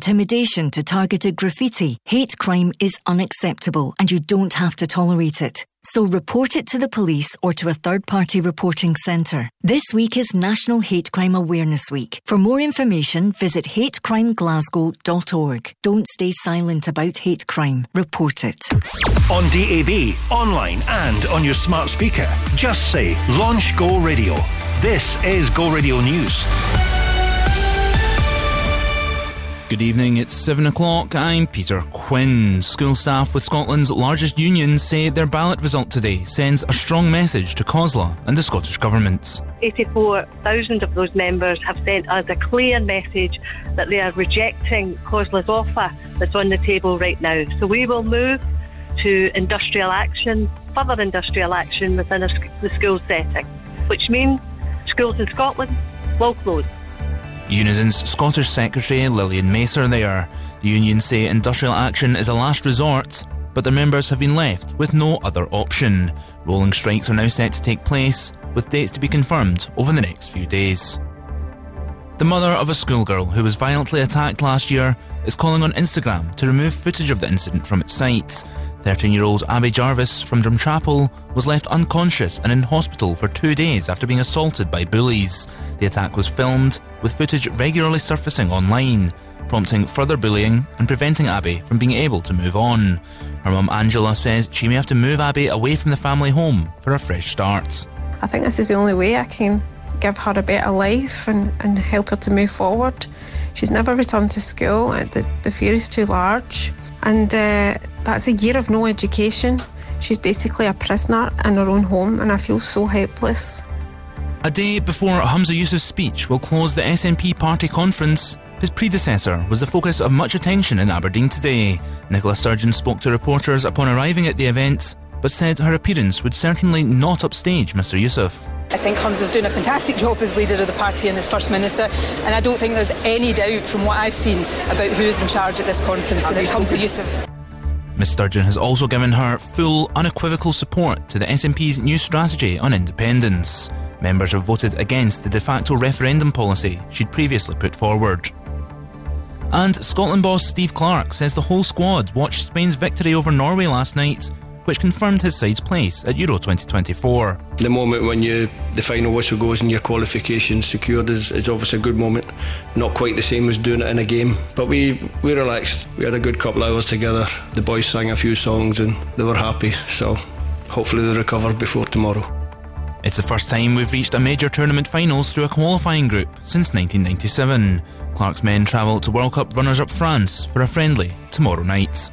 intimidation to targeted graffiti, hate crime is unacceptable and you don't have to tolerate it. So report it to the police or to a third party reporting centre. This week is National Hate Crime Awareness Week. For more information, visit hatecrimeglasgow.org. Don't stay silent about hate crime. Report it. On DAB, online, and on your smart speaker, just say Launch Go Radio. This is Go Radio News. Good evening, it's 7 o'clock. I'm Peter Quinn. School staff with Scotland's largest union say their ballot result today sends a strong message to COSLA and the Scottish Government. 84,000 of those members have sent us a clear message that they are rejecting COSLA's offer that's on the table right now. So we will move to industrial action, further industrial action within the school setting, which means schools in Scotland will close. Unison's Scottish Secretary Lilian Macer there. The unions say industrial action is a last resort, but their members have been left with no other option. Rolling strikes are now set to take place, with dates to be confirmed over the next few days. The mother of a schoolgirl who was violently attacked last year is calling on Instagram to remove footage of the incident from its site. 13 year old Abby Jarvis from Drumchapel was left unconscious and in hospital for two days after being assaulted by bullies. The attack was filmed, with footage regularly surfacing online, prompting further bullying and preventing Abby from being able to move on. Her mum Angela says she may have to move Abby away from the family home for a fresh start. I think this is the only way I can give her a better life and, and help her to move forward. She's never returned to school, the, the fear is too large. And uh, that's a year of no education. She's basically a prisoner in her own home, and I feel so helpless. A day before Humza Yousaf's speech will close the SNP party conference, his predecessor was the focus of much attention in Aberdeen today. Nicola Sturgeon spoke to reporters upon arriving at the event, but said her appearance would certainly not upstage Mr Yousaf. I think Humza's doing a fantastic job as leader of the party and as First Minister, and I don't think there's any doubt from what I've seen about who's in charge at this conference, and it's Humza Yousaf. Ms Sturgeon has also given her full, unequivocal support to the SNP's new strategy on independence. Members have voted against the de facto referendum policy she'd previously put forward. And Scotland boss Steve Clarke says the whole squad watched Spain's victory over Norway last night which confirmed his side's place at Euro 2024. The moment when you the final whistle goes and your qualification secured is, is obviously a good moment. Not quite the same as doing it in a game, but we, we relaxed. We had a good couple of hours together. The boys sang a few songs and they were happy, so hopefully they recover before tomorrow. It's the first time we've reached a major tournament finals through a qualifying group since 1997. Clarke's men travel to World Cup runners up France for a friendly tomorrow night.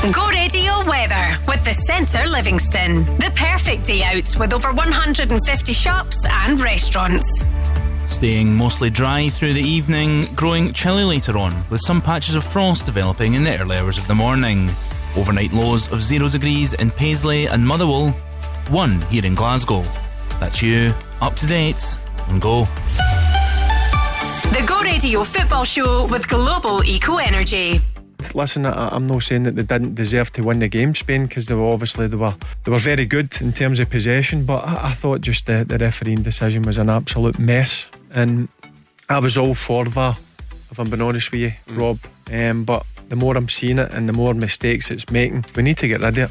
Go radio weather with the Centre Livingston. The perfect day out with over 150 shops and restaurants. Staying mostly dry through the evening, growing chilly later on, with some patches of frost developing in the early hours of the morning. Overnight lows of 0 degrees in Paisley and Motherwell, 1 here in Glasgow. That's you, up to date, and go. The Go Radio Football Show with Global Eco Energy. Listen, I, am not saying that they didn't deserve to win the game, Spain, because they were obviously they were they were very good in terms of possession. But I, I thought just the, the refereeing decision was an absolute mess, and I was all for that. If I'm being honest with you, mm. Rob. Um, but the more I'm seeing it and the more mistakes it's making, we need to get rid of it.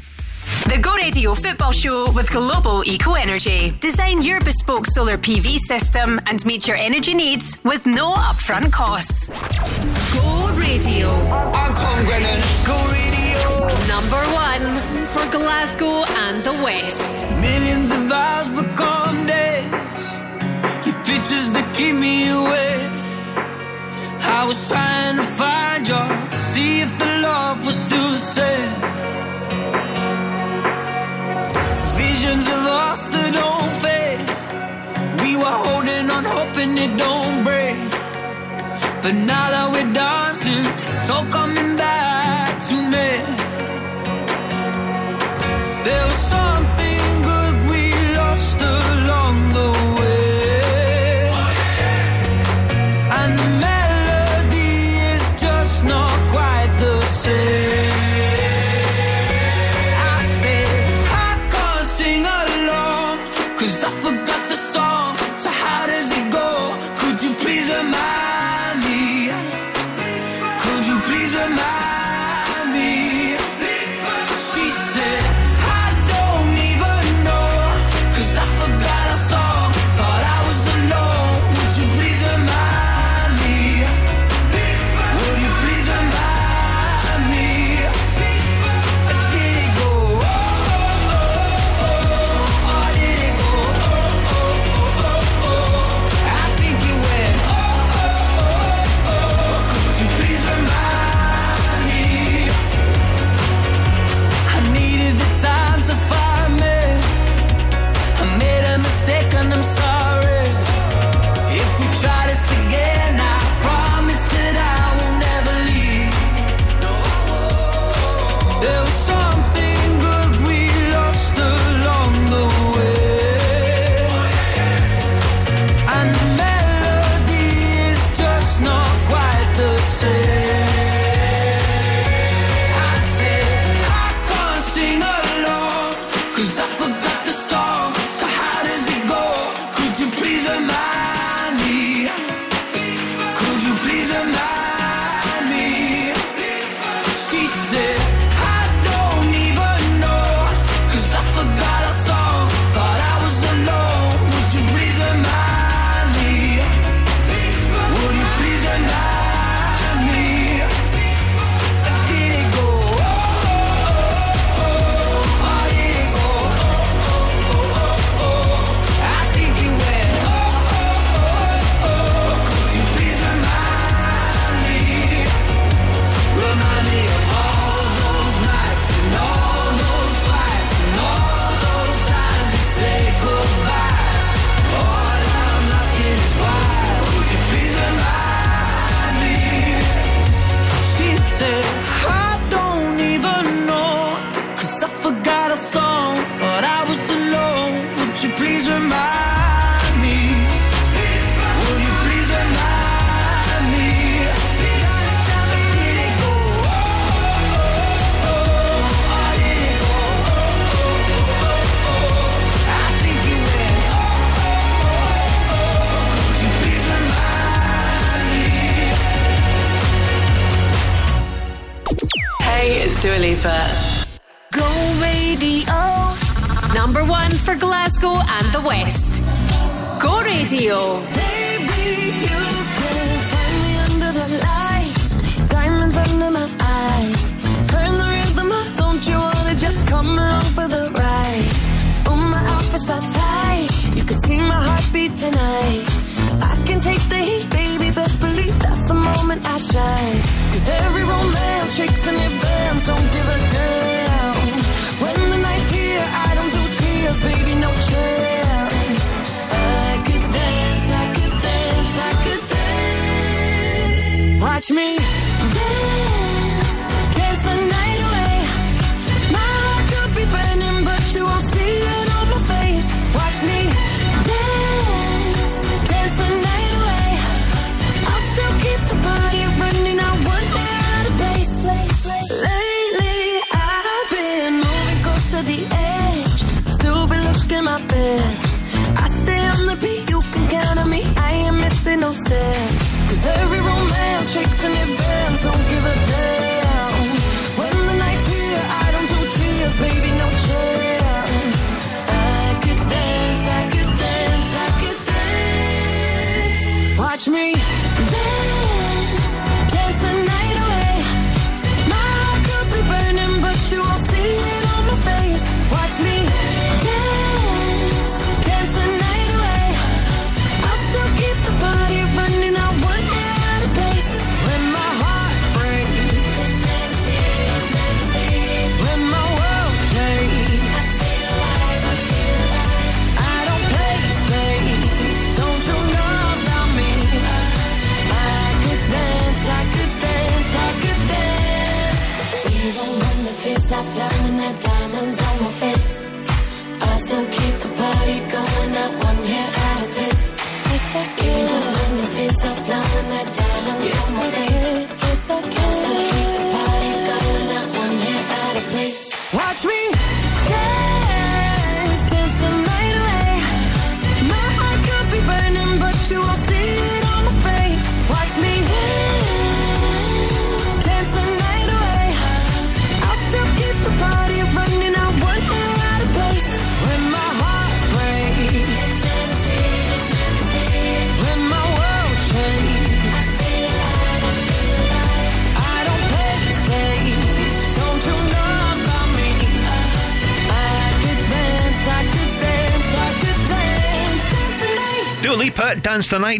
The Go Radio Football Show with Global Eco Energy. Design your bespoke solar PV system and meet your energy needs with no upfront costs. Go Radio. I'm Tom Grennan. Go Radio. Number one for Glasgow and the West. Millions of hours become days. Your pictures that keep me awake. I was trying to find you to see if the love was still the same. Were holding on, hoping it don't break. But now that we're dancing, it's all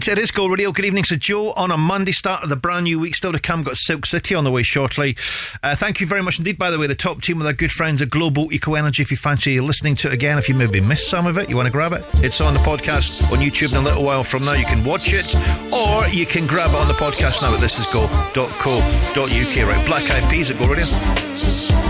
Tonight. It is Go Radio. Good evening. So, Joe, on a Monday start of the brand new week, still to come, got Silk City on the way shortly. Uh, thank you very much indeed, by the way, the top team with our good friends at Global Eco Energy. If you fancy listening to it again, if you maybe missed some of it, you want to grab it, it's on the podcast on YouTube in a little while from now. You can watch it or you can grab it on the podcast now at thisisgo.co.uk. Right, Black Eyed Peas at Go Radio.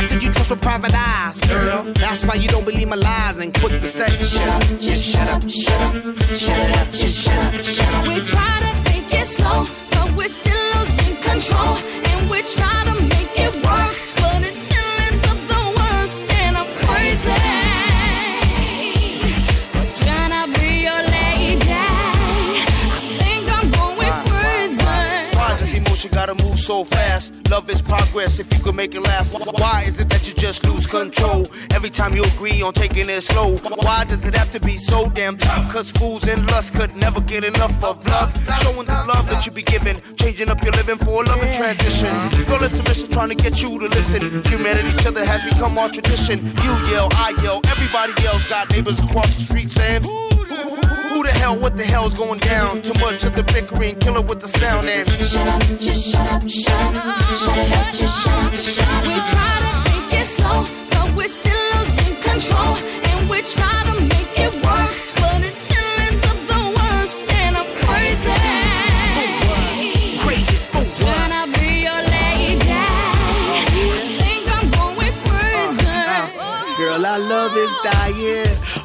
How could you trust with private eyes, girl? That's why you don't believe my lies and quit the say, shut up, just shut up, shut up, shut it up, just shut up, shut up. We try to take it slow, but we're still losing control, and we try to make it work, Emotion gotta move so fast? Love is progress if you could make it last. Why is it that you just lose control every time you agree on taking it slow? Why does it have to be so damn tough? Cause fools and lust could never get enough of love. Showing the love that you be giving, changing up your living for a loving transition. It's submission trying to get you to listen. Humanity, each other has become our tradition. You yell, I yell, everybody yells. Got neighbors across the street saying, who the hell, what the hell's going down? Too much of the bickering, killer with the sound and Shut up, just shut up, shut up, shut up, just shut up, shut up. We try to take it slow, but we're still losing control, and we try to make it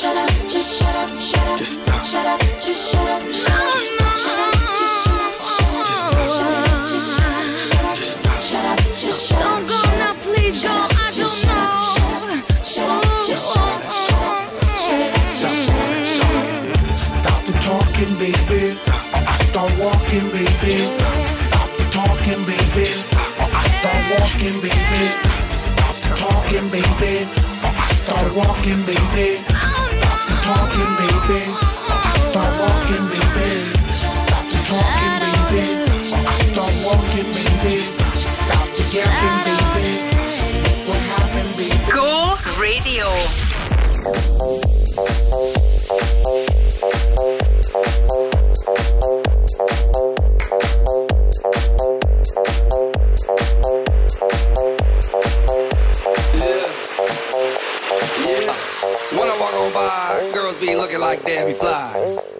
Shut up, just shut up, shut up. Just stop. Shut up, just shut up. Shut up, shut up, just shut up. Shut up, just shut up. Shut up, just stop. Shut up, just shut up. Don't go now, please go. I don't know. Shut up, just shut up. Shut up, shut it up, just shut up. Stop the talking, baby. I start walking, baby. Stop the talking, baby. I start walking, baby. Stop the talking, baby. I start walking, baby. Stop the talking, baby. Or start walking, baby. Stop the talking, baby. Or start walking, baby. Stop the yapping, baby. What happened, baby? Go Radio. When I walk on by, girls be looking like Debbie Fly.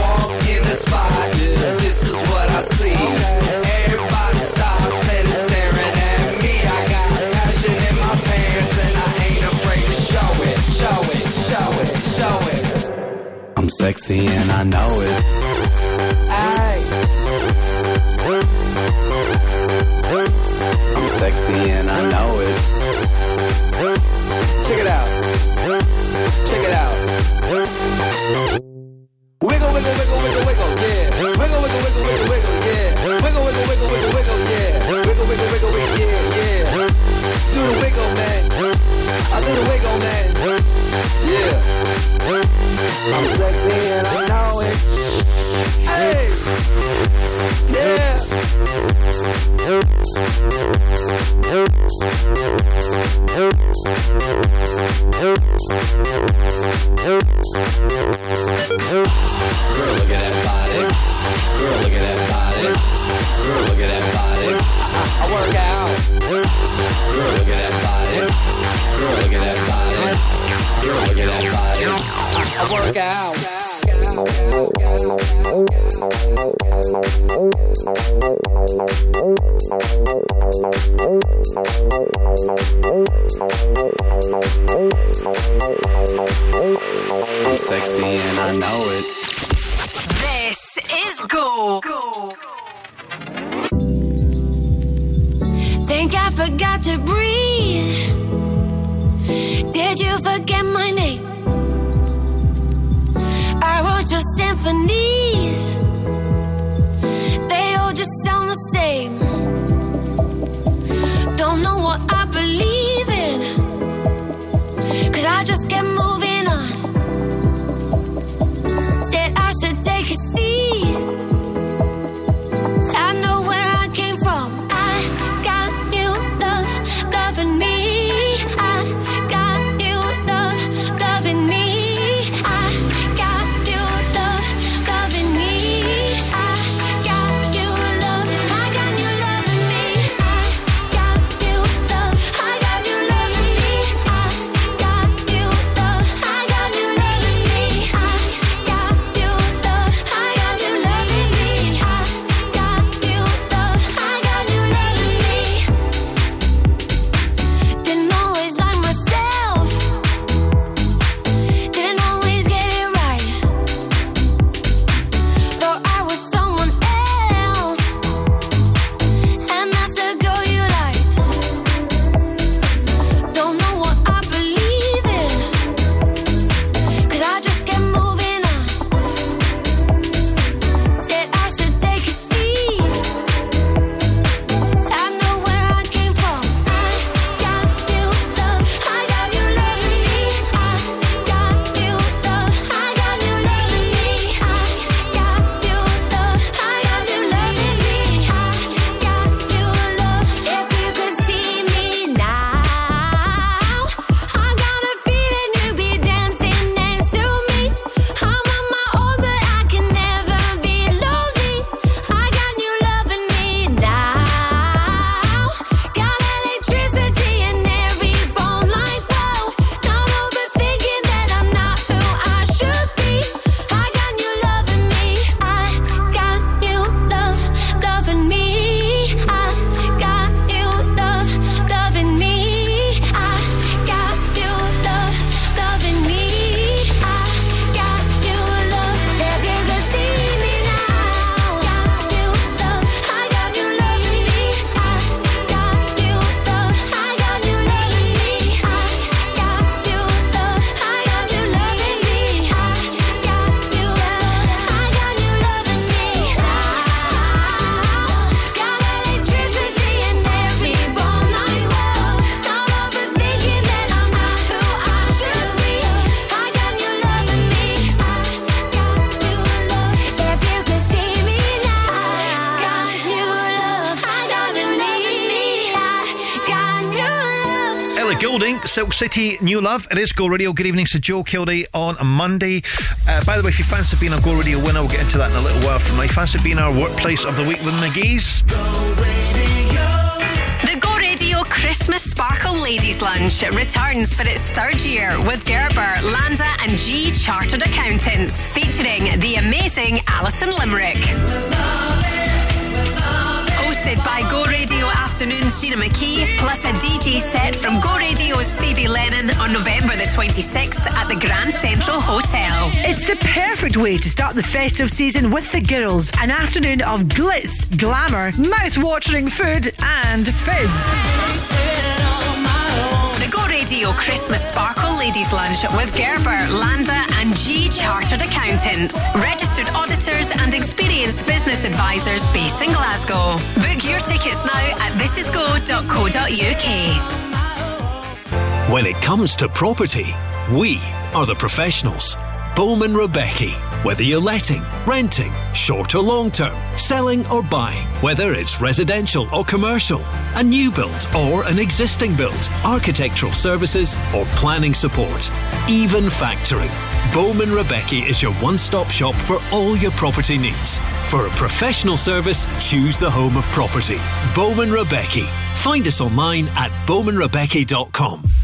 walk in the spot. This is what I see. Everybody stops and is staring at me. I got passion in my pants and I ain't afraid to show it, show it, show it, show it. I'm sexy and I know it. Aye. I'm sexy and I know it. Check it out. Check it out. Wiggle, wiggle, wiggle, wiggle, wiggle, yeah. Wiggle, wiggle, wiggle, wiggle, wiggle, yeah. Wiggle, wiggle, wiggle, wiggle, wiggle, yeah. Wiggle, wiggle, wiggle, wiggle, yeah, yeah. Do the wiggle, man. I do the wiggle, man. Yeah. I'm sexy and I know it. Hey. Yeah. Girl, look at that body. Girl, look at that body. Girl, look at that body. I, I work out. Girl, sexy and I know it. This is Go. Go. Think I forgot to breathe. Did you forget my name? I wrote your symphonies. They all just sound the same. Don't know what I believe in. Cause I just kept moving on. Said I should take a seat. City, New Love. It is Go Radio. Good evening to Joe Kilday on a Monday. Uh, by the way, if you fancy being a Go Radio winner, we'll get into that in a little while from now. Fancy being our workplace of the week with McGee's? The Go Radio Christmas Sparkle Ladies Lunch returns for its third year with Gerber, Landa, and Gee Chartered Accountants, featuring the amazing Alison Limerick. By Go Radio Afternoon's Gina McKee, plus a DJ set from Go Radio's Stevie Lennon on November the 26th at the Grand Central Hotel. It's the perfect way to start the festive season with the girls. An afternoon of glitz, glamour, mouth-watering food, and fizz. Radio Christmas Sparkle Ladies Lunch with Gerber, Landa, and Gee Chartered Accountants, registered auditors and experienced business advisors based in Glasgow. Book your tickets now at thisisgo.co.uk. When it comes to property, we are the professionals. Bowman Rebecca. Whether you're letting, renting, short or long term, selling or buying, whether it's residential or commercial, a new build or an existing build, architectural services or planning support, even factoring. Bowman Rebecca is your one stop shop for all your property needs. For a professional service, choose the home of property. Bowman Rebecca. Find us online at bowmanrebecca.com.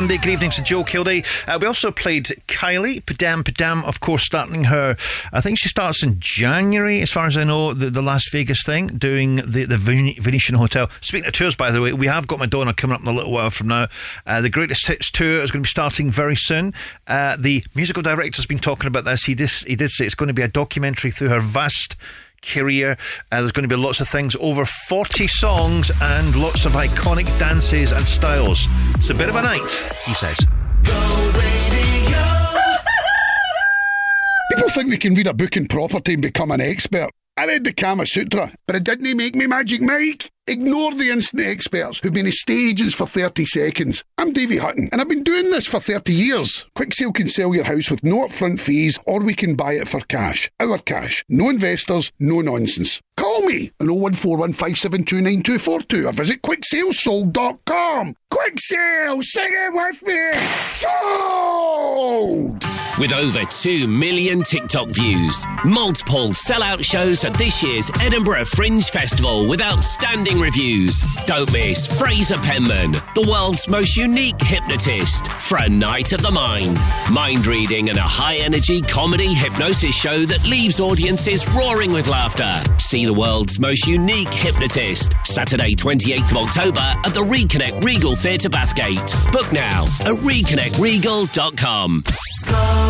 Monday. Good evening to Joe Kilday. Uh, we also played Kylie, Padam Padam, of course, starting her, I think she starts in January, as far as I know, the, the Las Vegas thing, doing the, the Venetian Hotel. Speaking of tours, by the way, we have got Madonna coming up in a little while from now. Uh, the Greatest Hits Tour is going to be starting very soon. Uh, the musical director's been talking about this. He did, he did say it's going to be a documentary through her vast career. Uh, there's going to be lots of things, over 40 songs and lots of iconic dances and styles. It's a bit of a night, he says. People think they can read a book in property and become an expert. I read the Kama Sutra, but it didn't make me Magic Mike. Ignore the instant experts who've been in stages for 30 seconds. I'm Davey Hutton, and I've been doing this for 30 years. Quicksale can sell your house with no upfront fees, or we can buy it for cash. Our cash. No investors, no nonsense. Call me on 01415729242 or visit quicksalesold.com. Quick sale! Sing it with me! Sold! With over 2 million TikTok views, multiple sellout shows at this year's Edinburgh Fringe Festival with outstanding reviews. Don't miss Fraser Penman, the world's most unique hypnotist, for a night of the mind. Mind reading and a high energy comedy hypnosis show that leaves audiences roaring with laughter. See the world's most unique hypnotist, Saturday, 28th of October at the Reconnect Regal Theatre Bathgate. Book now at reconnectregal.com. Go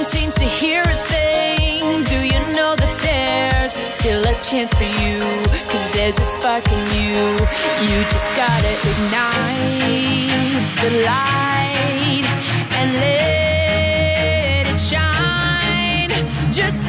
one seems to hear a thing? Do you know that there's still a chance for you? Cause there's a spark in you. You just gotta ignite the light and let it shine. Just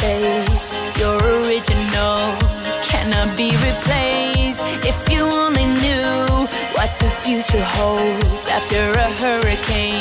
space. You're original, cannot be replaced. If you only knew what the future holds after a hurricane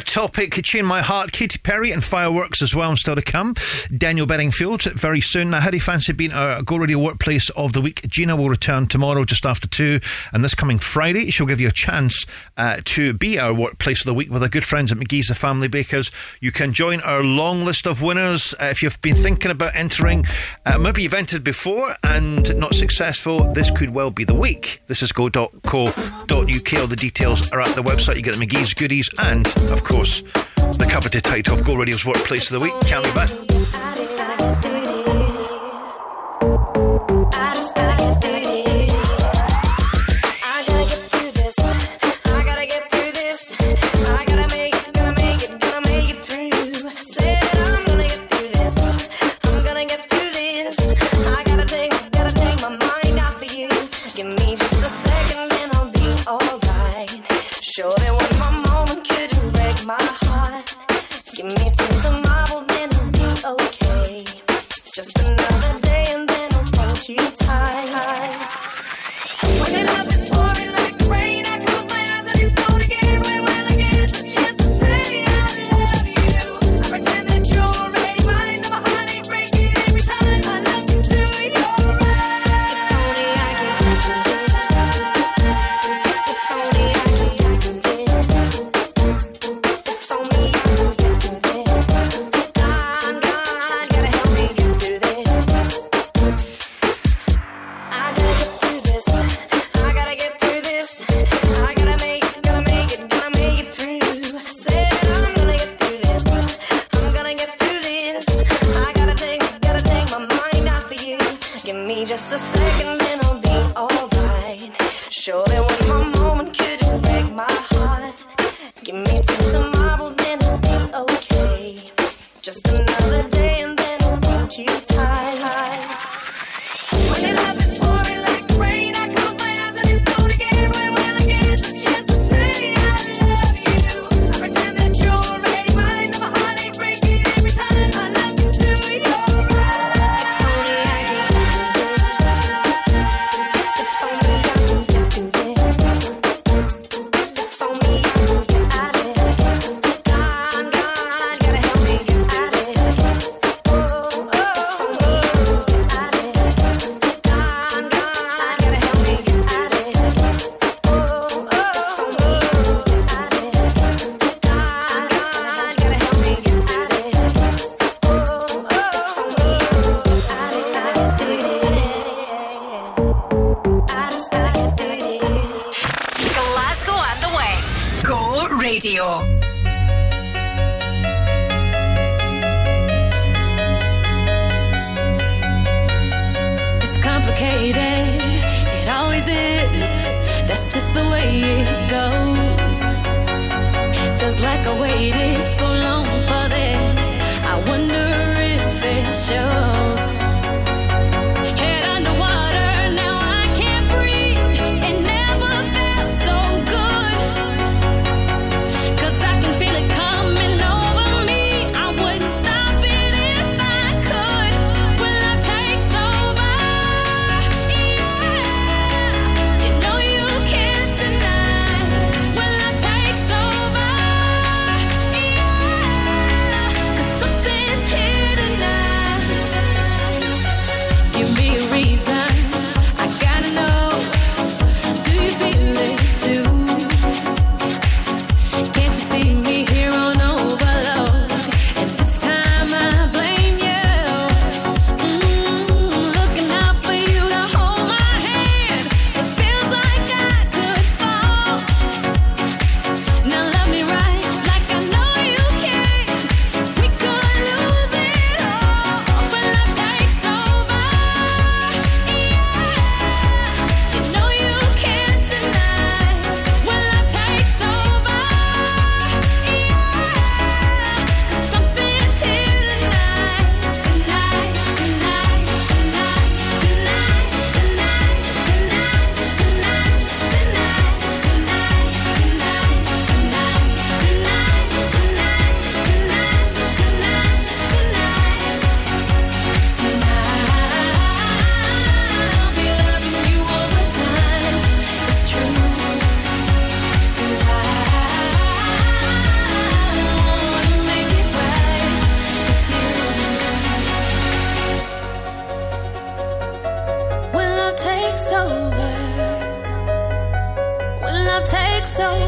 topic, Chin My Heart, Katy Perry and fireworks as well, and still to come. Daniel Bedingfield very soon. Now, how do you fancy being our Go Radio Workplace of the Week? Gina will return tomorrow just after two, and this coming Friday, she'll give you a chance uh, to be our Workplace of the Week with our good friends at McGee's, the Family Bakers. You can join our long list of winners uh, if you've been thinking about entering. Uh, maybe you've entered before and not successful. This could well be the week. This is go.co.uk. All the details are at the website. You get McGee's goodies and, of course, course, the coveted title of Go Radio's Workplace of the Week. Cammy Bath. takes over. When love takes over.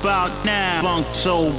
about now, Funk Soul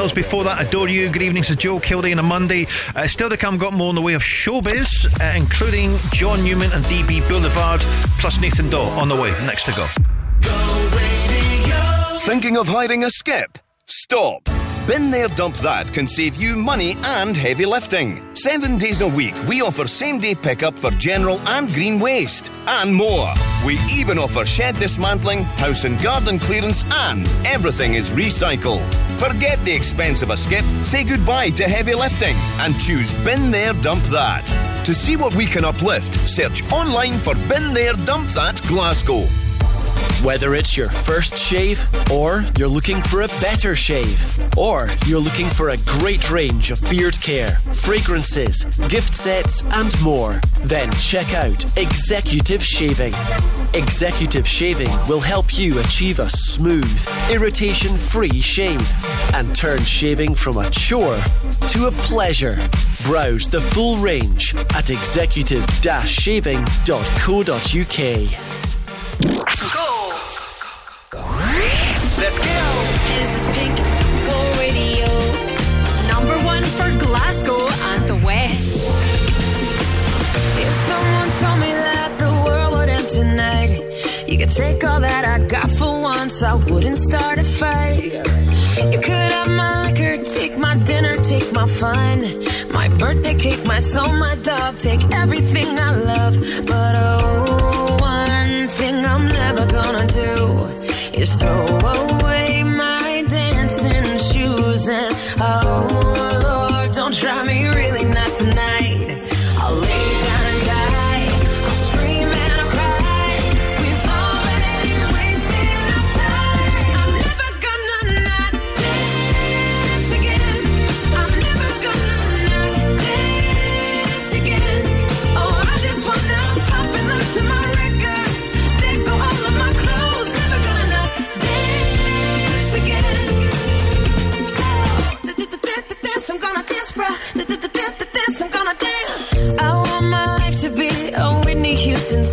Styles before that, Adore You. Good evening to Joe Kilday on a Monday. Uh, still to come, got more in the way of showbiz, uh, including John Newman and DB Boulevard, plus Nathan Dawe on the way. Next to go. Thinking of hiring a skip? Stop. Bin There Dump That can save you money and heavy lifting. Seven days a week, we offer same day pickup for general and green waste, and more. We even offer shed dismantling, house and garden clearance, and everything is recycled. Forget the expense of a skip, say goodbye to heavy lifting, and choose Bin There Dump That. To see what we can uplift, search online for Bin There Dump That Glasgow. Whether it's your first shave, or you're looking for a better shave, or you're looking for a great range of beard care, fragrances, gift sets, and more, then check out Executive Shaving. Executive Shaving will help you achieve a smooth, irritation free shave and turn shaving from a chore to a pleasure. Browse the full range at executive-shaving.co.uk. my fun, my birthday cake, my soul, my dog. Take everything I love, but oh, one thing I'm never gonna do is throw away.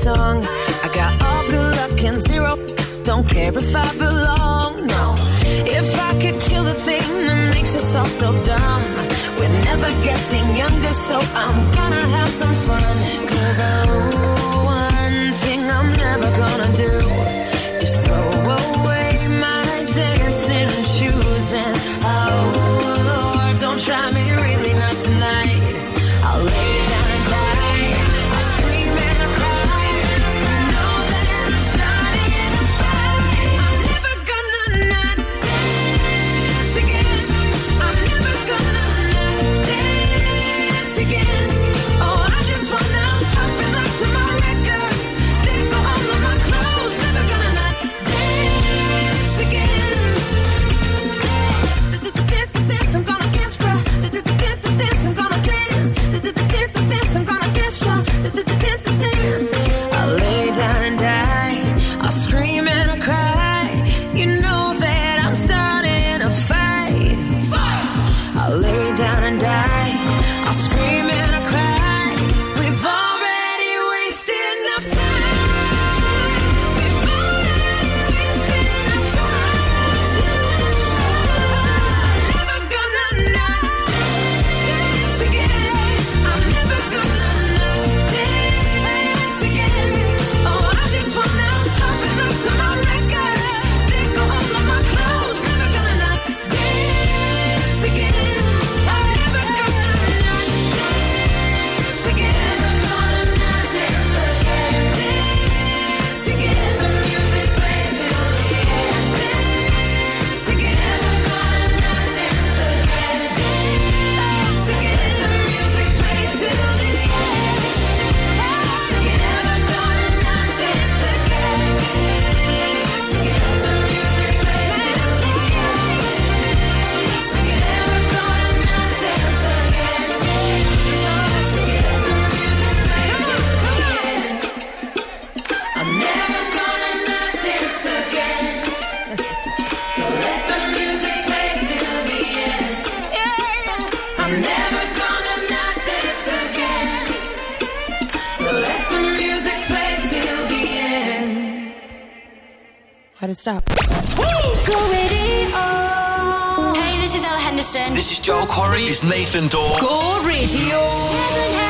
tongue. I got all good luck and zero. Don't care if I belong, no. If I could kill the thing that makes us all so dumb, we're never getting younger, so I'm gonna have some fun. It's Nathan Dawe. Radio.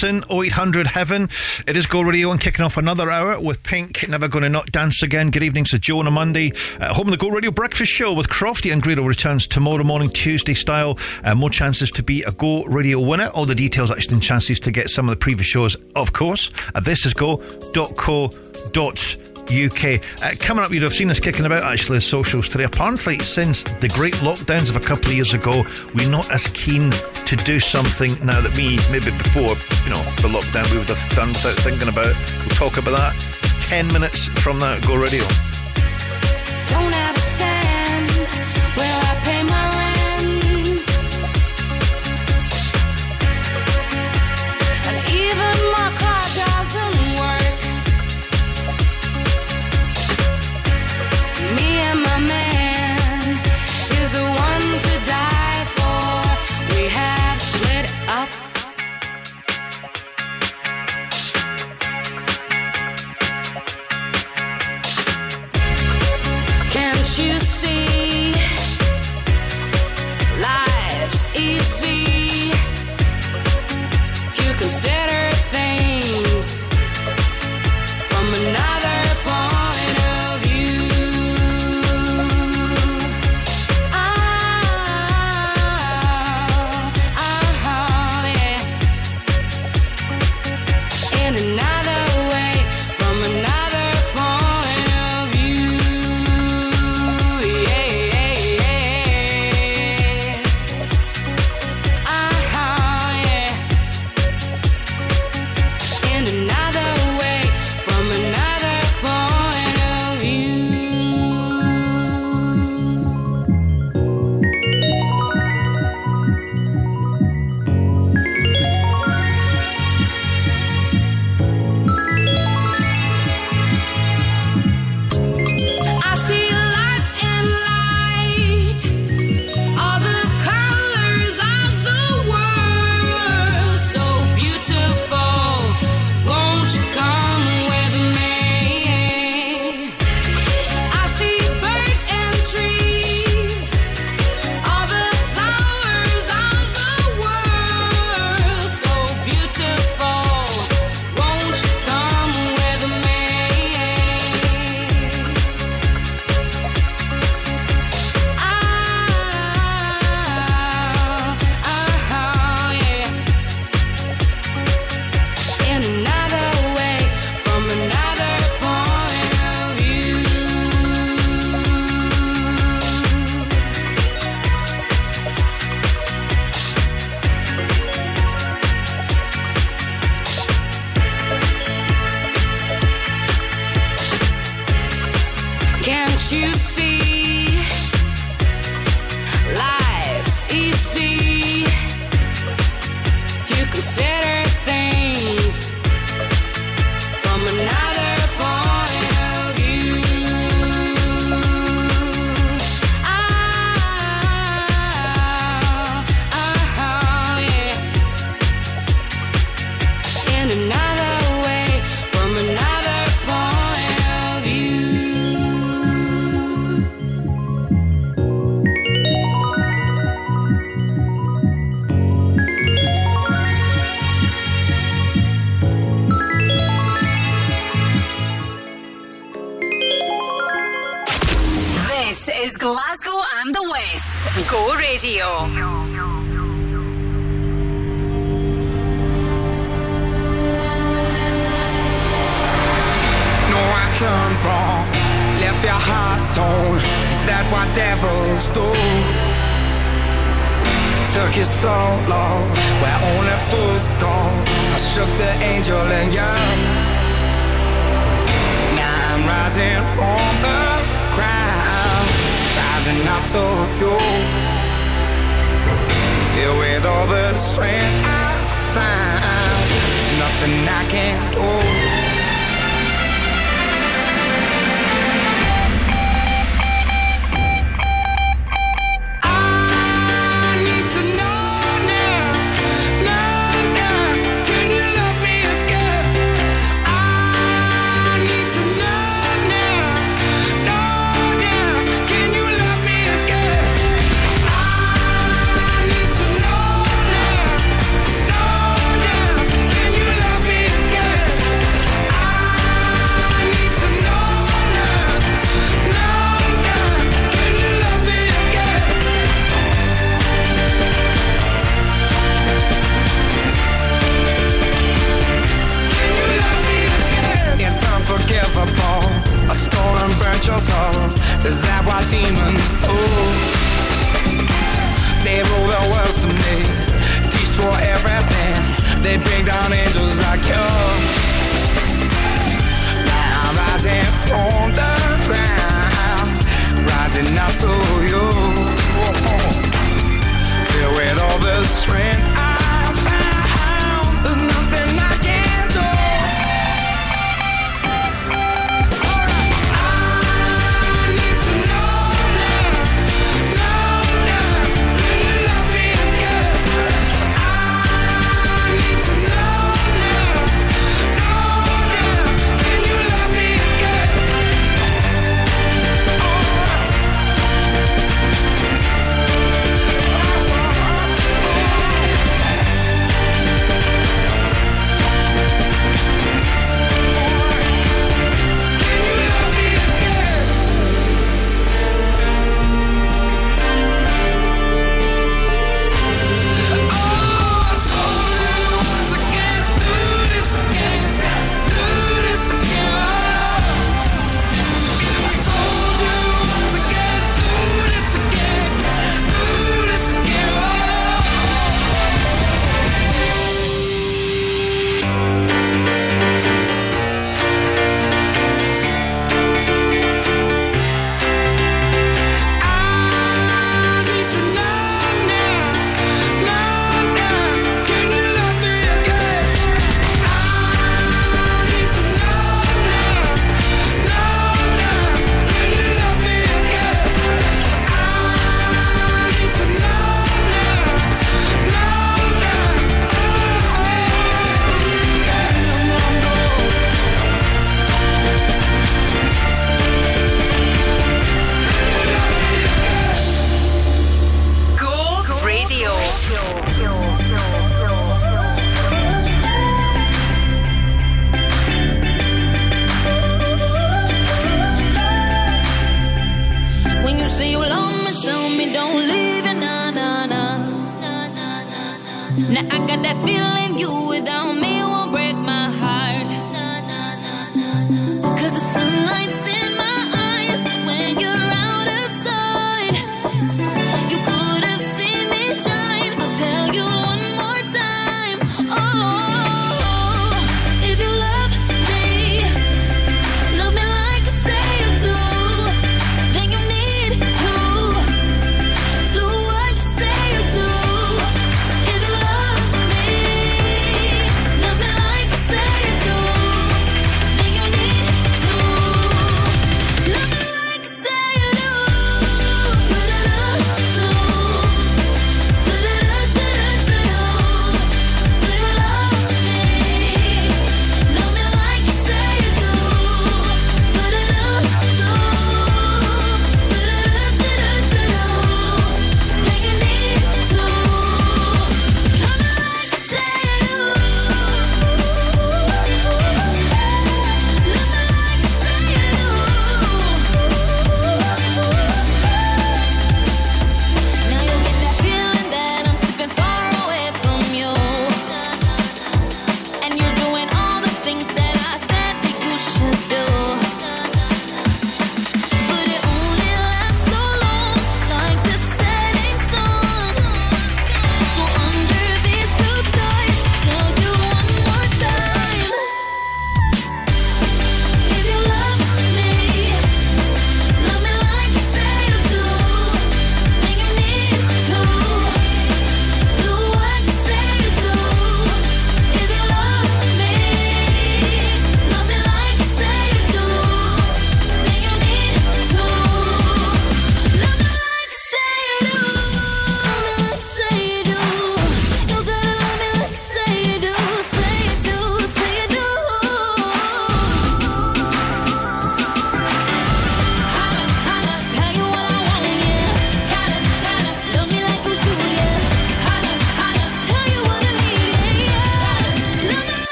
Johnson, 0800 Heaven. It is Go Radio and kicking off another hour with Pink, Never Gonna Not Dance Again. Good evening to Joe on a Monday. Uh, home the Go Radio Breakfast Show with Crofty and Greta returns tomorrow morning, Tuesday style. Uh, more chances to be a Go Radio winner. All the details, actually, and chances to get some of the previous shows, of course, This is UK. Uh, coming up, you'd have seen us kicking about actually the socials today. Apparently, since the great lockdowns of a couple of years ago, we're not as keen to do something now that we maybe before you know, the lockdown we would have done without thinking about. We'll talk about that 10 minutes from that Go Radio.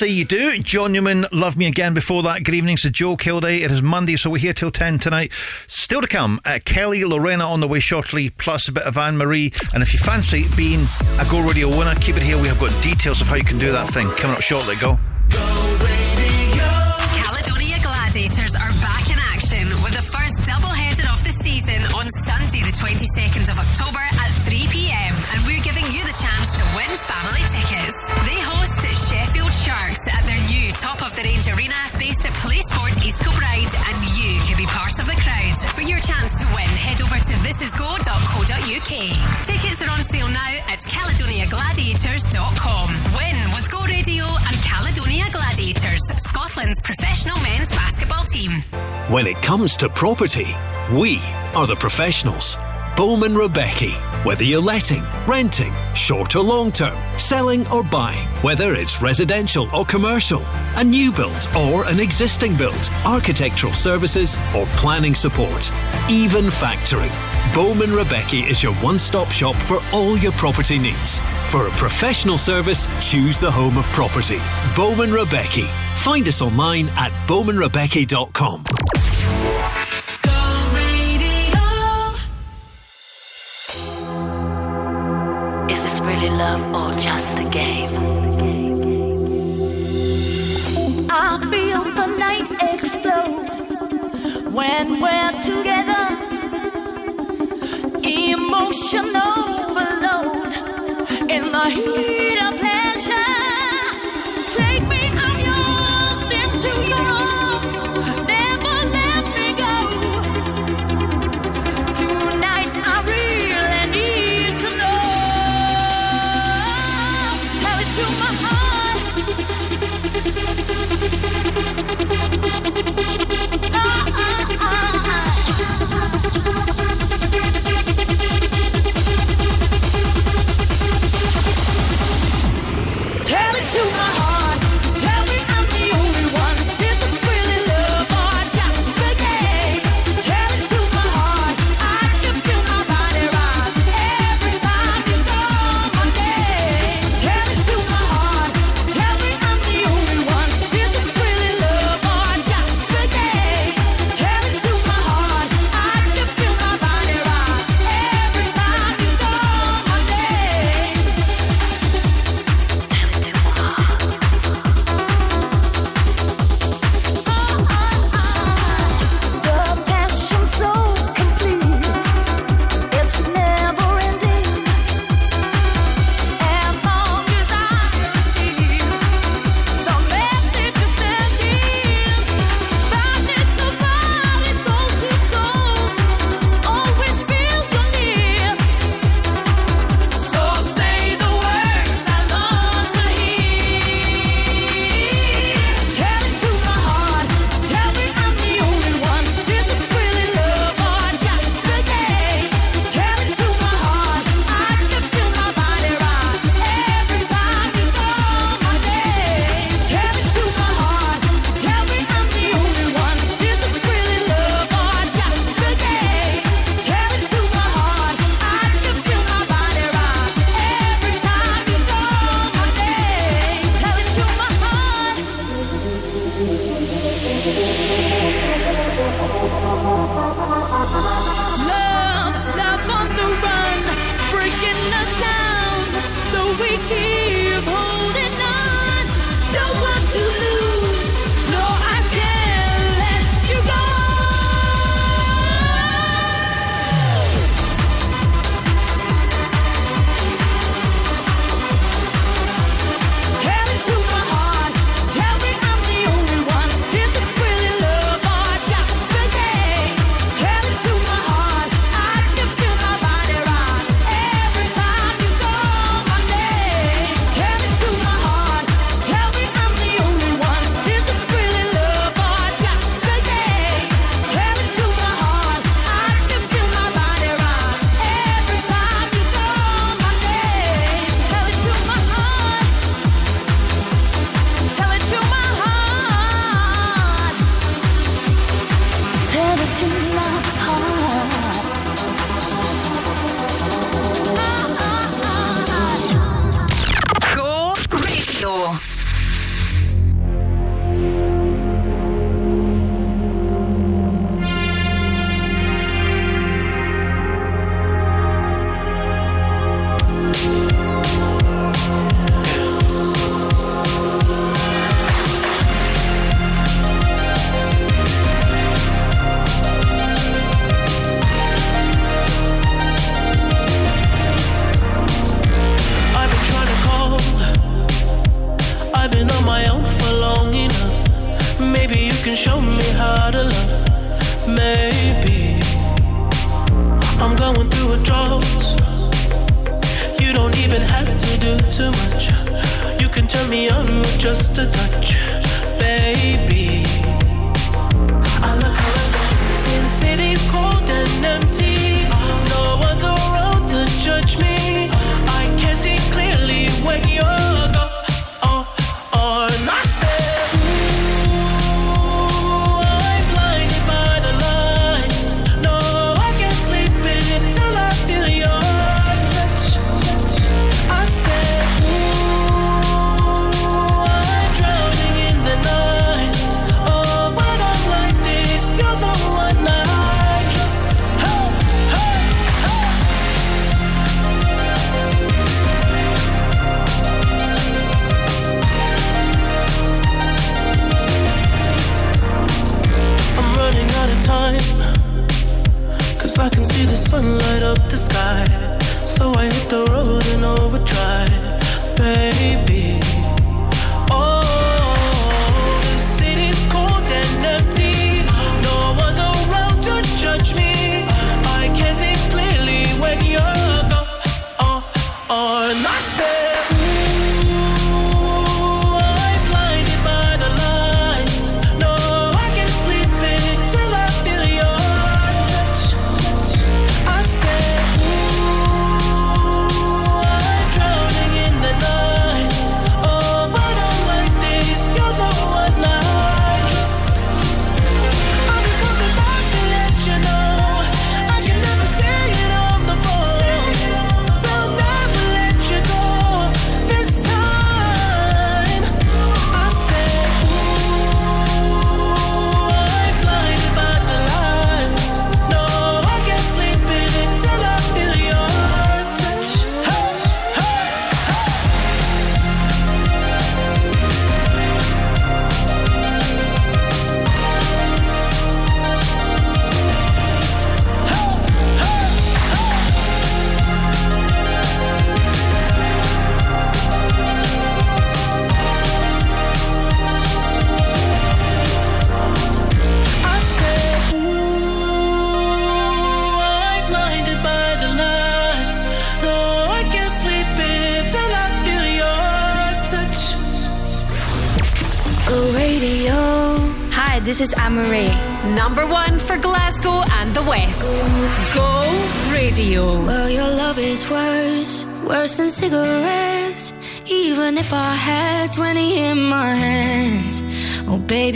Say you do. John Newman, Love Me Again before that. Good evening to Joe Kilday. It is Monday, so we're here till 10 tonight. Still to come, uh, Kelly, Lorena on the way shortly, plus a bit of Anne Marie. And if you fancy being a Go Radio winner, keep it here. We have got details of how you can do that thing coming up shortly. Go. thisisgo.co.uk. Tickets are on sale now at caledoniagladiators.com. Win with Go Radio and Caledonia Gladiators, Scotland's professional men's basketball team. When it comes to property, we are the professionals. Bowman Rebecca. Whether you're letting, renting, short or long term, selling or buying, whether it's residential or commercial, a new build or an existing build, architectural services or planning support, even factoring. Bowman Rebecca is your one stop shop for all your property needs. For a professional service, choose the home of property. Bowman Rebecca. Find us online at bowmanrebecca.com. Is this really love or just a game? I feel the night explode when we're together. Emotional overload in the heat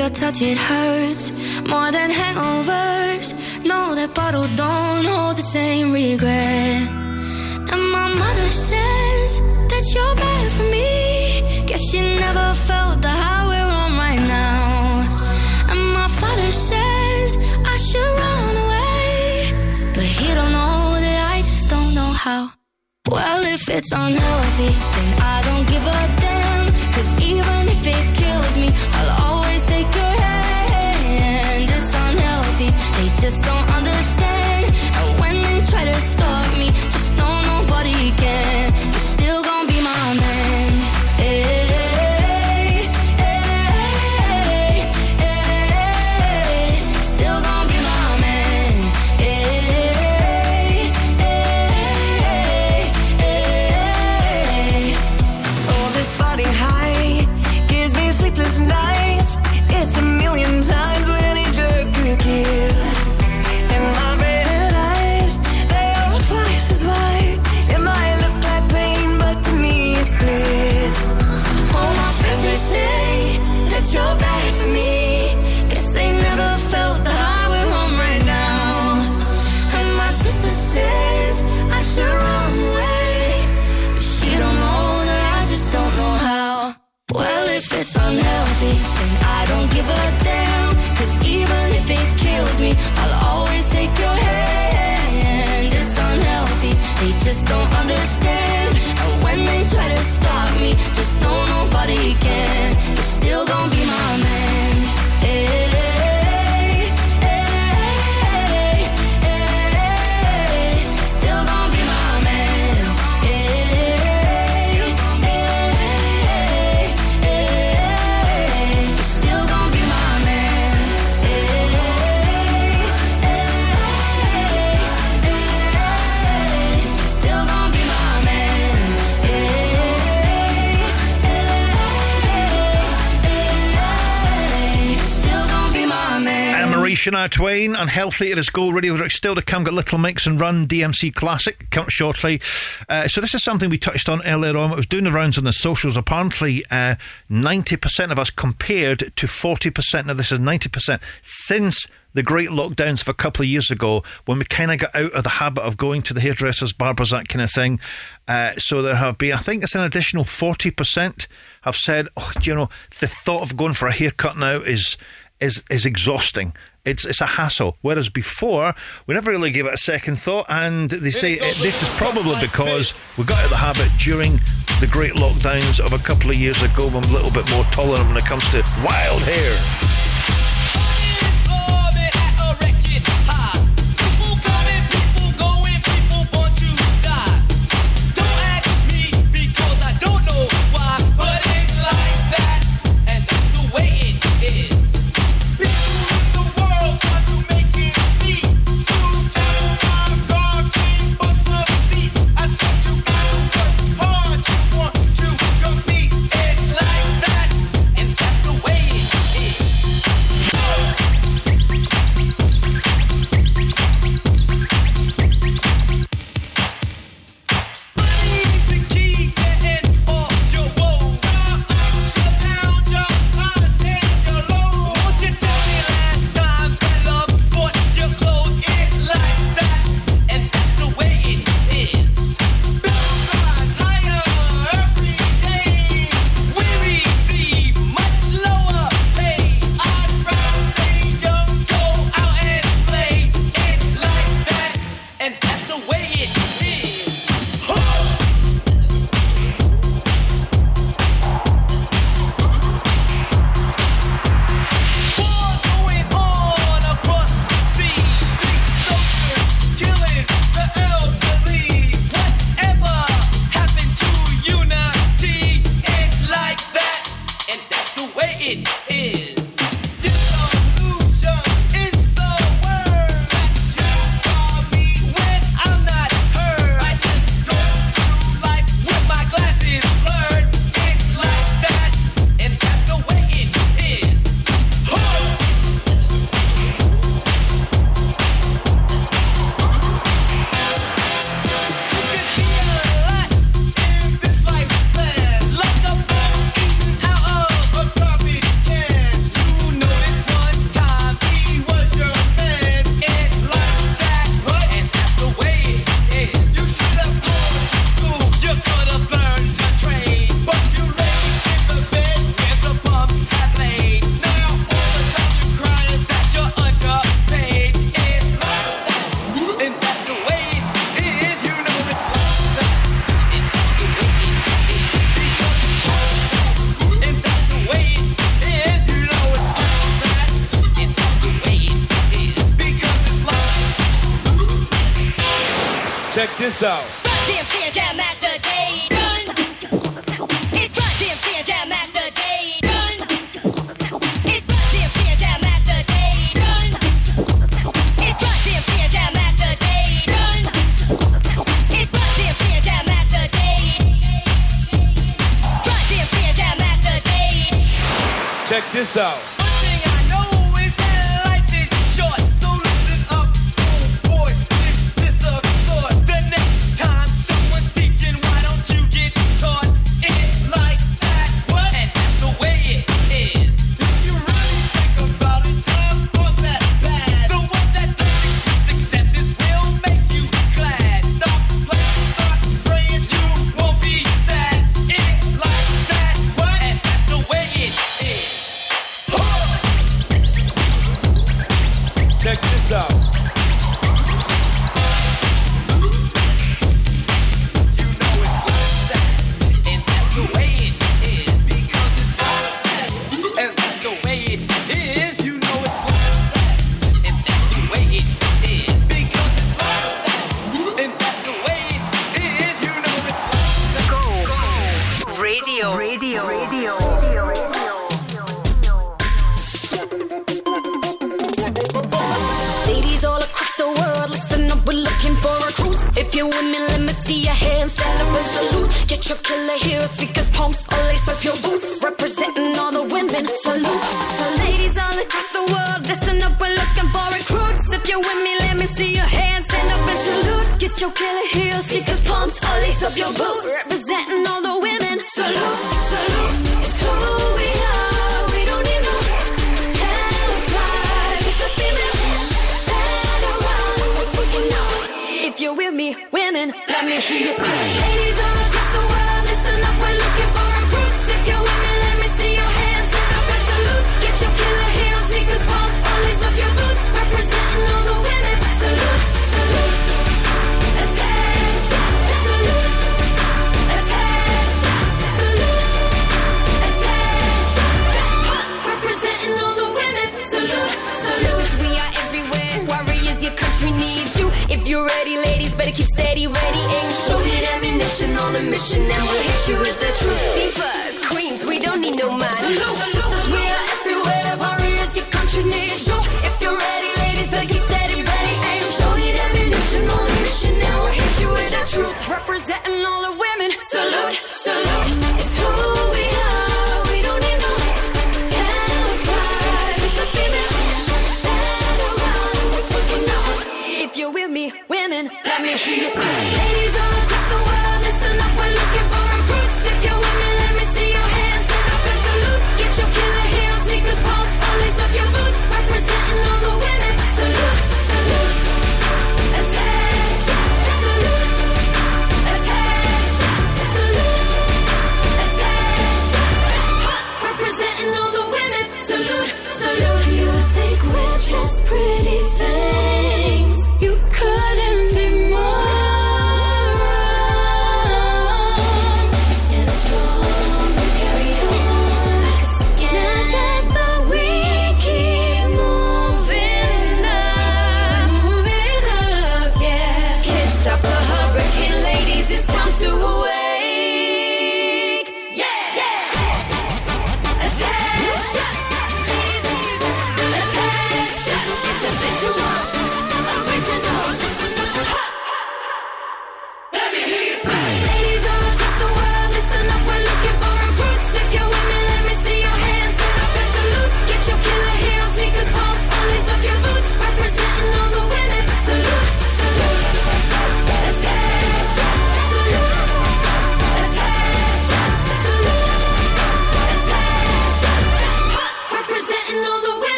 your touch, it hurts more than hangovers. Know that bottle don't hold the same regret. And my mother says that you're bad for me. Guess she never felt the high we're on right now. And my father says I should run away, but he don't know that I just don't know how. Well, if it's unhealthy. just don't don't Shania Twain, Unhealthy. It is Go Radio. Still to come, got Little Mix and Run DMC Classic. Come shortly. Uh, so this is something we touched on earlier on. It was doing the rounds on the socials. Apparently, uh, 90% of us compared to 40%. Now, this is 90% since the great lockdowns of a couple of years ago when we kind of got out of the habit of going to the hairdressers, barbers, that kind of thing. Uh, so there have been, I think it's an additional 40% have said, oh, you know, the thought of going for a haircut now is is is exhausting. It's it's a hassle. Whereas before, we never really gave it a second thought, and they say it, eh, this is probably because we got out of the habit during the great lockdowns of a couple of years ago when we're a little bit more tolerant when it comes to wild hair.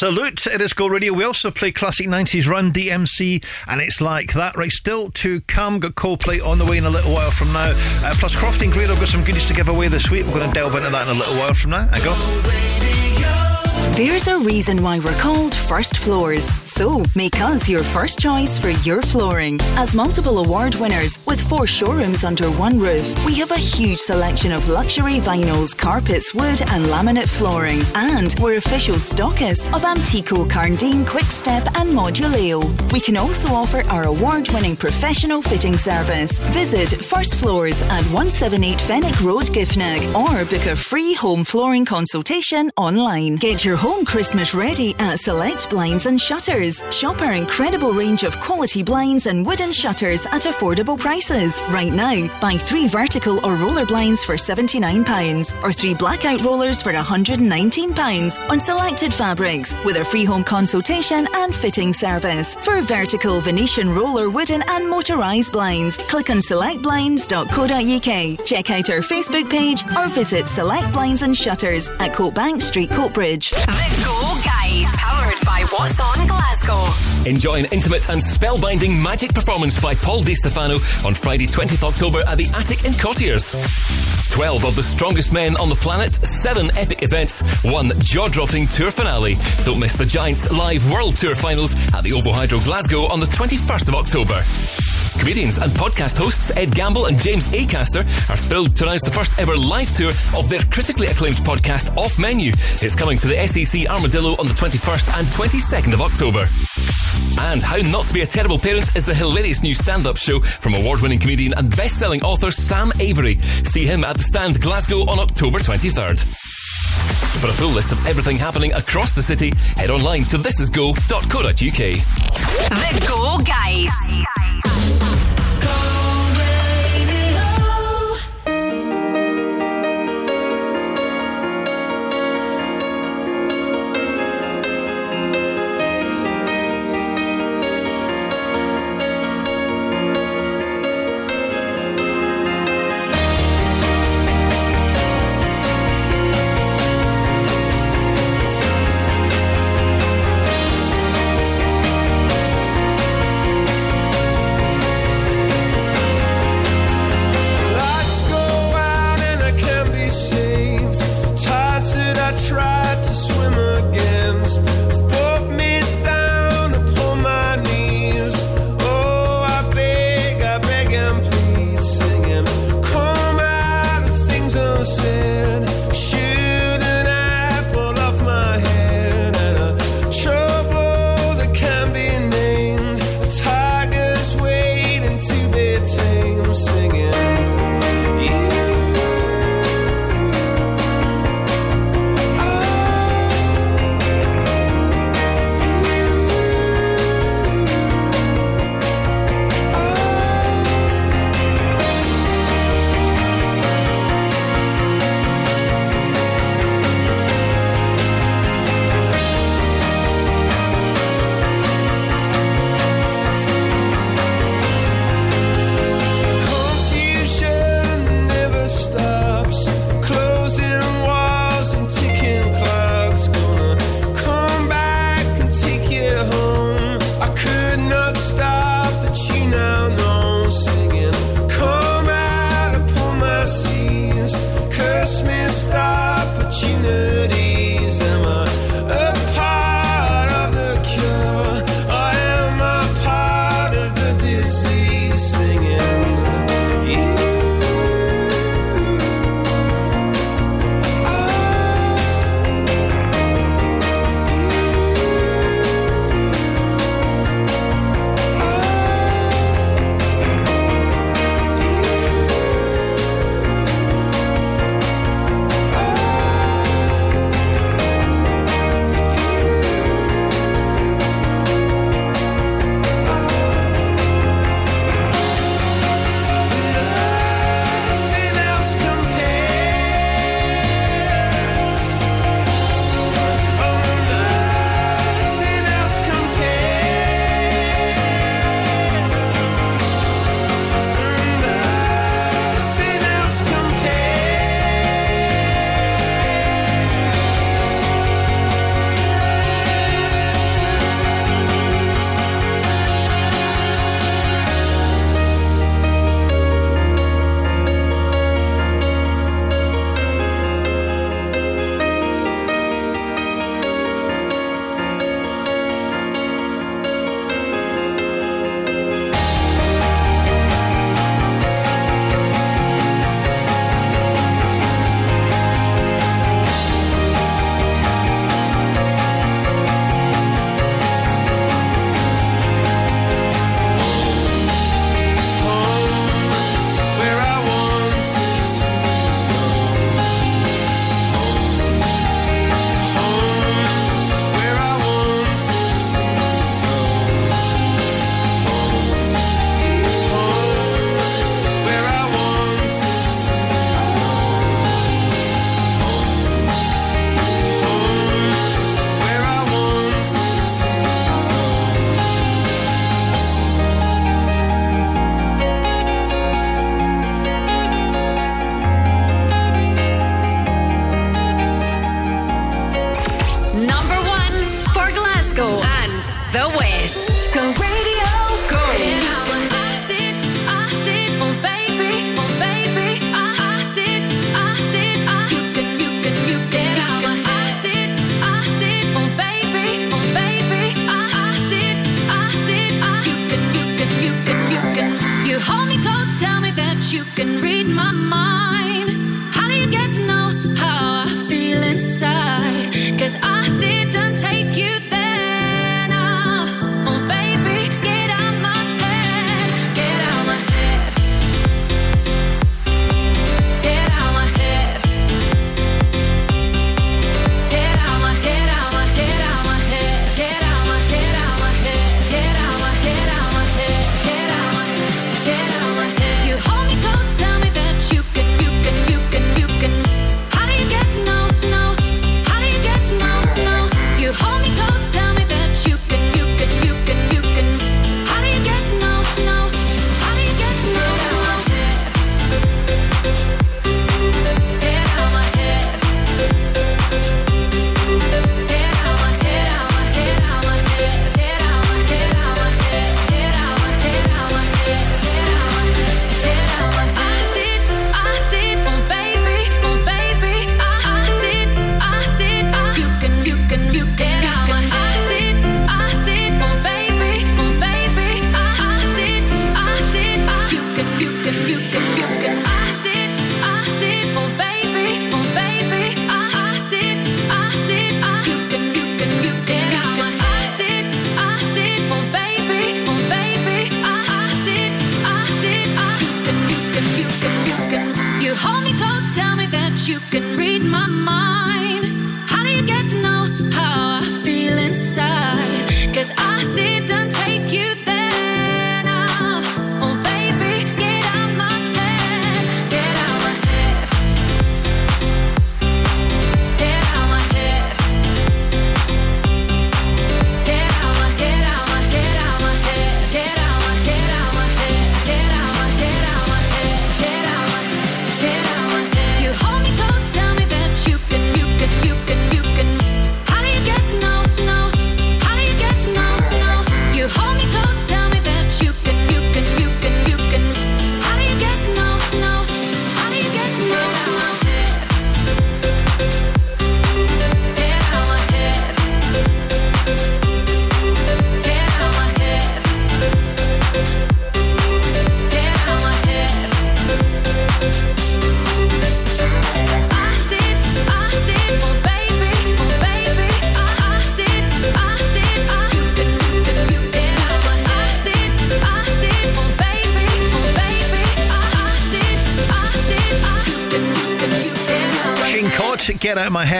Salute. It is Go Radio. We also play classic 90s Run DMC, and it's like that. Right, still to come. Got Coldplay on the way in a little while from now. Uh, plus, Crofty and Grado got some goodies to give away this week. We're going to delve into that in a little while from now. I go. There's a reason why we're called First Floors. So make us your first choice for your flooring. As multiple award winners with four showrooms under one roof, we have a huge selection of luxury vinyls, carpets, wood, and laminate flooring. And we're official stockists of Amtico, Karndean, Quickstep, and Moduleo. We can also offer our award winning professional fitting service. Visit First Floors at 178 Fenwick Road, Giffnock, or book a free home flooring consultation online. Get your home Christmas ready at Select Blinds and Shutters. Shop our incredible range of quality blinds and wooden shutters at affordable prices. Right now, buy three vertical or roller blinds for £79 or three blackout rollers for £119 on selected fabrics with a free home consultation and fitting service. For vertical Venetian roller wooden and motorised blinds, click on selectblinds.co.uk. Check out our Facebook page or visit Select Blinds and Shutters at Coatbank Street, Coatbridge. The Go Guide, powered by What's On Glasgow. Enjoy an intimate and spellbinding magic performance by Paul Di Stefano on Friday, 20th October at the Attic in Cottiers. 12 of the strongest men on the planet, 7 epic events, 1 jaw dropping tour finale. Don't miss the Giants live World Tour finals at the OVO Hydro Glasgow on the 21st of October. Comedians and podcast hosts Ed Gamble and James Acaster are thrilled to announce the first ever live tour of their critically acclaimed podcast Off Menu. It's coming to the SEC Armadillo on the 21st and 22nd of October. And How Not to Be a Terrible Parent is the hilarious new stand up show from award winning comedian and best selling author Sam Avery. See him at the Stand Glasgow on October 23rd. For a full list of everything happening across the city, head online to thisisgo.co.uk. The Go Guide.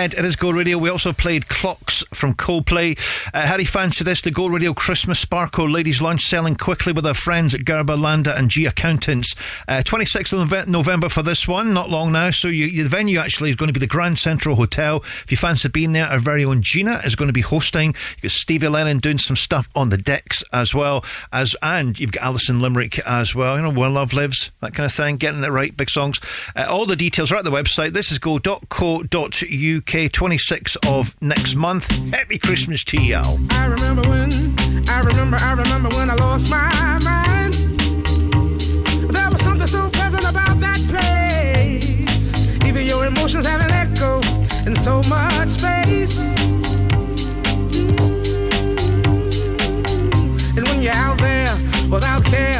It is Go Radio. We also played Clocks from Coldplay. Uh, how do you fancy this? The Go Radio Christmas Sparkle Ladies Lunch selling quickly with our friends at Gerber, Landa, and Gee Accountants. Uh, 26th of November for this one, not long now. So you, the venue actually is going to be the Grand Central Hotel. If you fancy being there, our very own Gina is going to be hosting. You've got Stevie Lennon doing some stuff on the decks as well as, and you've got Alison Limerick as well. You know, where love lives, that kind of thing. Getting it right, big songs. Uh, all the details are at the website. This is go.co.uk. 26th of next month. Happy Christmas to you all. I remember when, I remember, I remember when I lost my mind. emotions have an echo in so much space. And when you're out there without care,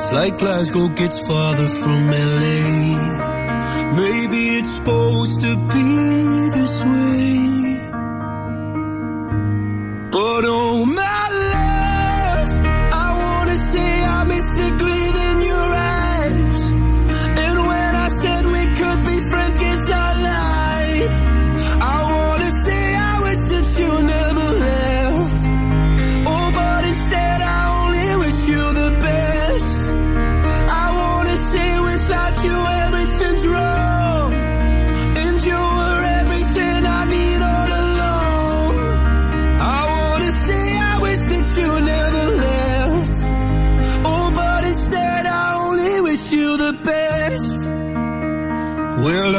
It's like Glasgow gets farther from LA. Maybe it's supposed to be this way. But oh man.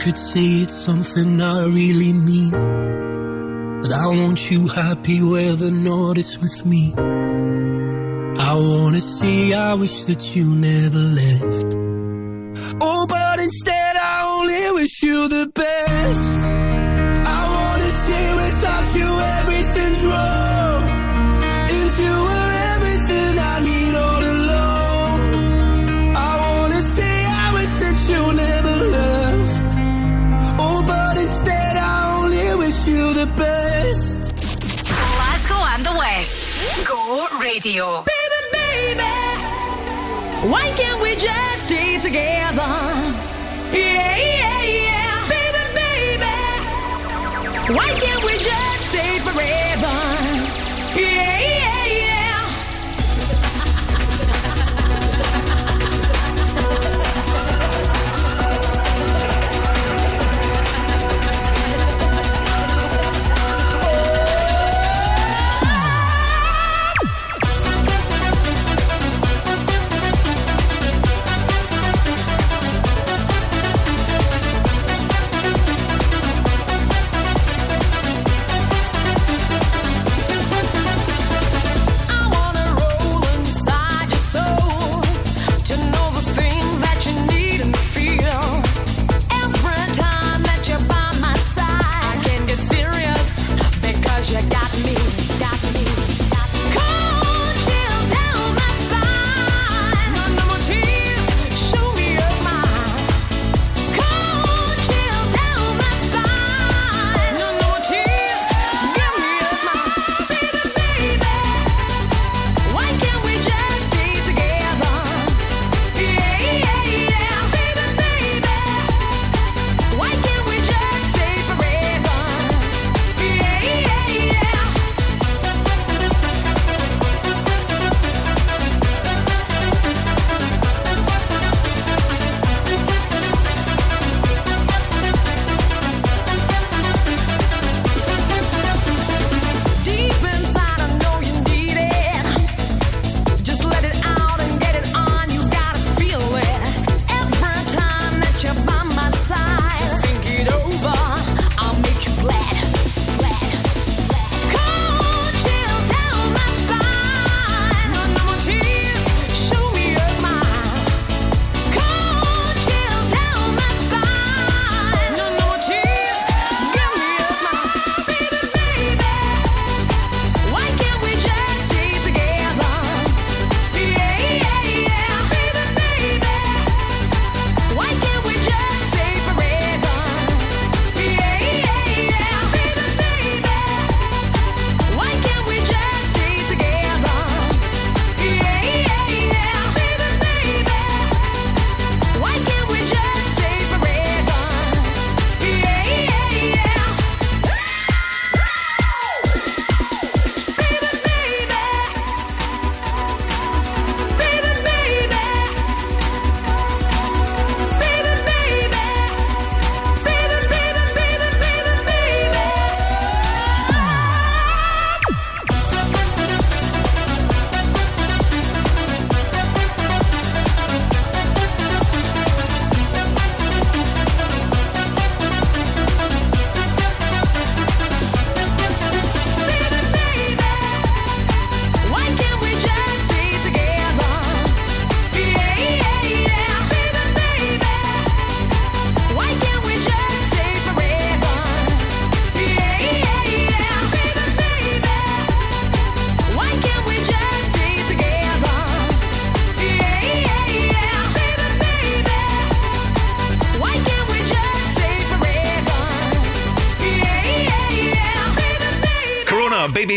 could say it's something I really mean. That I want you happy whether or not it's with me. I wanna say I wish that you never left. Oh, but instead I only wish you the best. Radio. Baby, baby, why can't we just stay together? Yeah, yeah, yeah. Baby, baby, why can't we just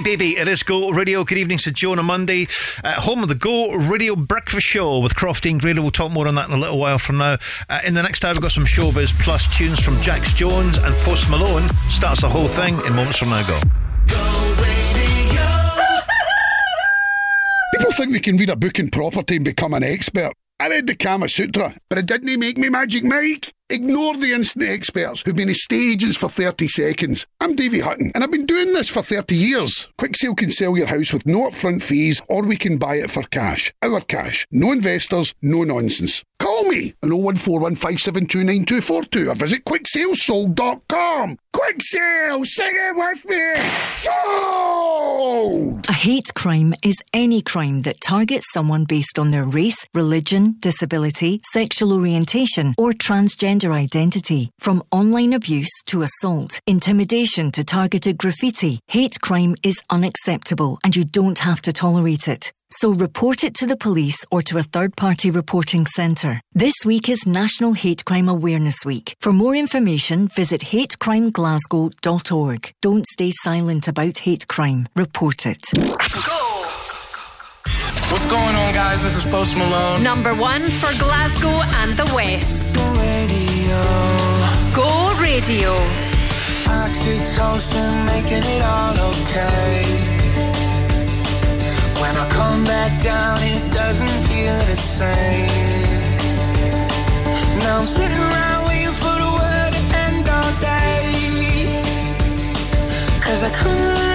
Baby, it is Go Radio. Good evening to on Monday. Uh, home of the Go Radio Breakfast Show with Crofty and Grado. We'll talk more on that in a little while from now. Uh, in the next hour, we've got some showbiz plus tunes from Jax Jones and Post Malone. Starts the whole thing in moments from now. Go. People think they can read a book in property and become an expert. I read the Kama Sutra, but it didn't make me Magic Mike. Ignore the instant experts who've been in stages for 30 seconds. I'm Davey Hutton, and I've been doing this for 30 years. Quick Sale can sell your house with no upfront fees, or we can buy it for cash. Our cash. No investors, no nonsense. Call me on 01415729242 or visit quicksalesold.com. Quick Sale, sing it with me! Sold! A hate crime is any crime that targets someone based on their race, religion, disability, sexual orientation, or transgender identity. From online abuse to assault, intimidation to targeted graffiti, hate crime is unacceptable and you don't have to tolerate it. So report it to the police or to a third party reporting centre. This week is National Hate Crime Awareness Week. For more information, visit hatecrimeglasgow.org. Don't stay silent about hate crime. Report it. What's going on, guys? This is Post Malone. Number one for Glasgow and the West. Radio. Go Radio. Oxytocin, making it all okay. When I come back down, it doesn't feel the same. Now I'm sitting around waiting for the world to end all day. Cause I couldn't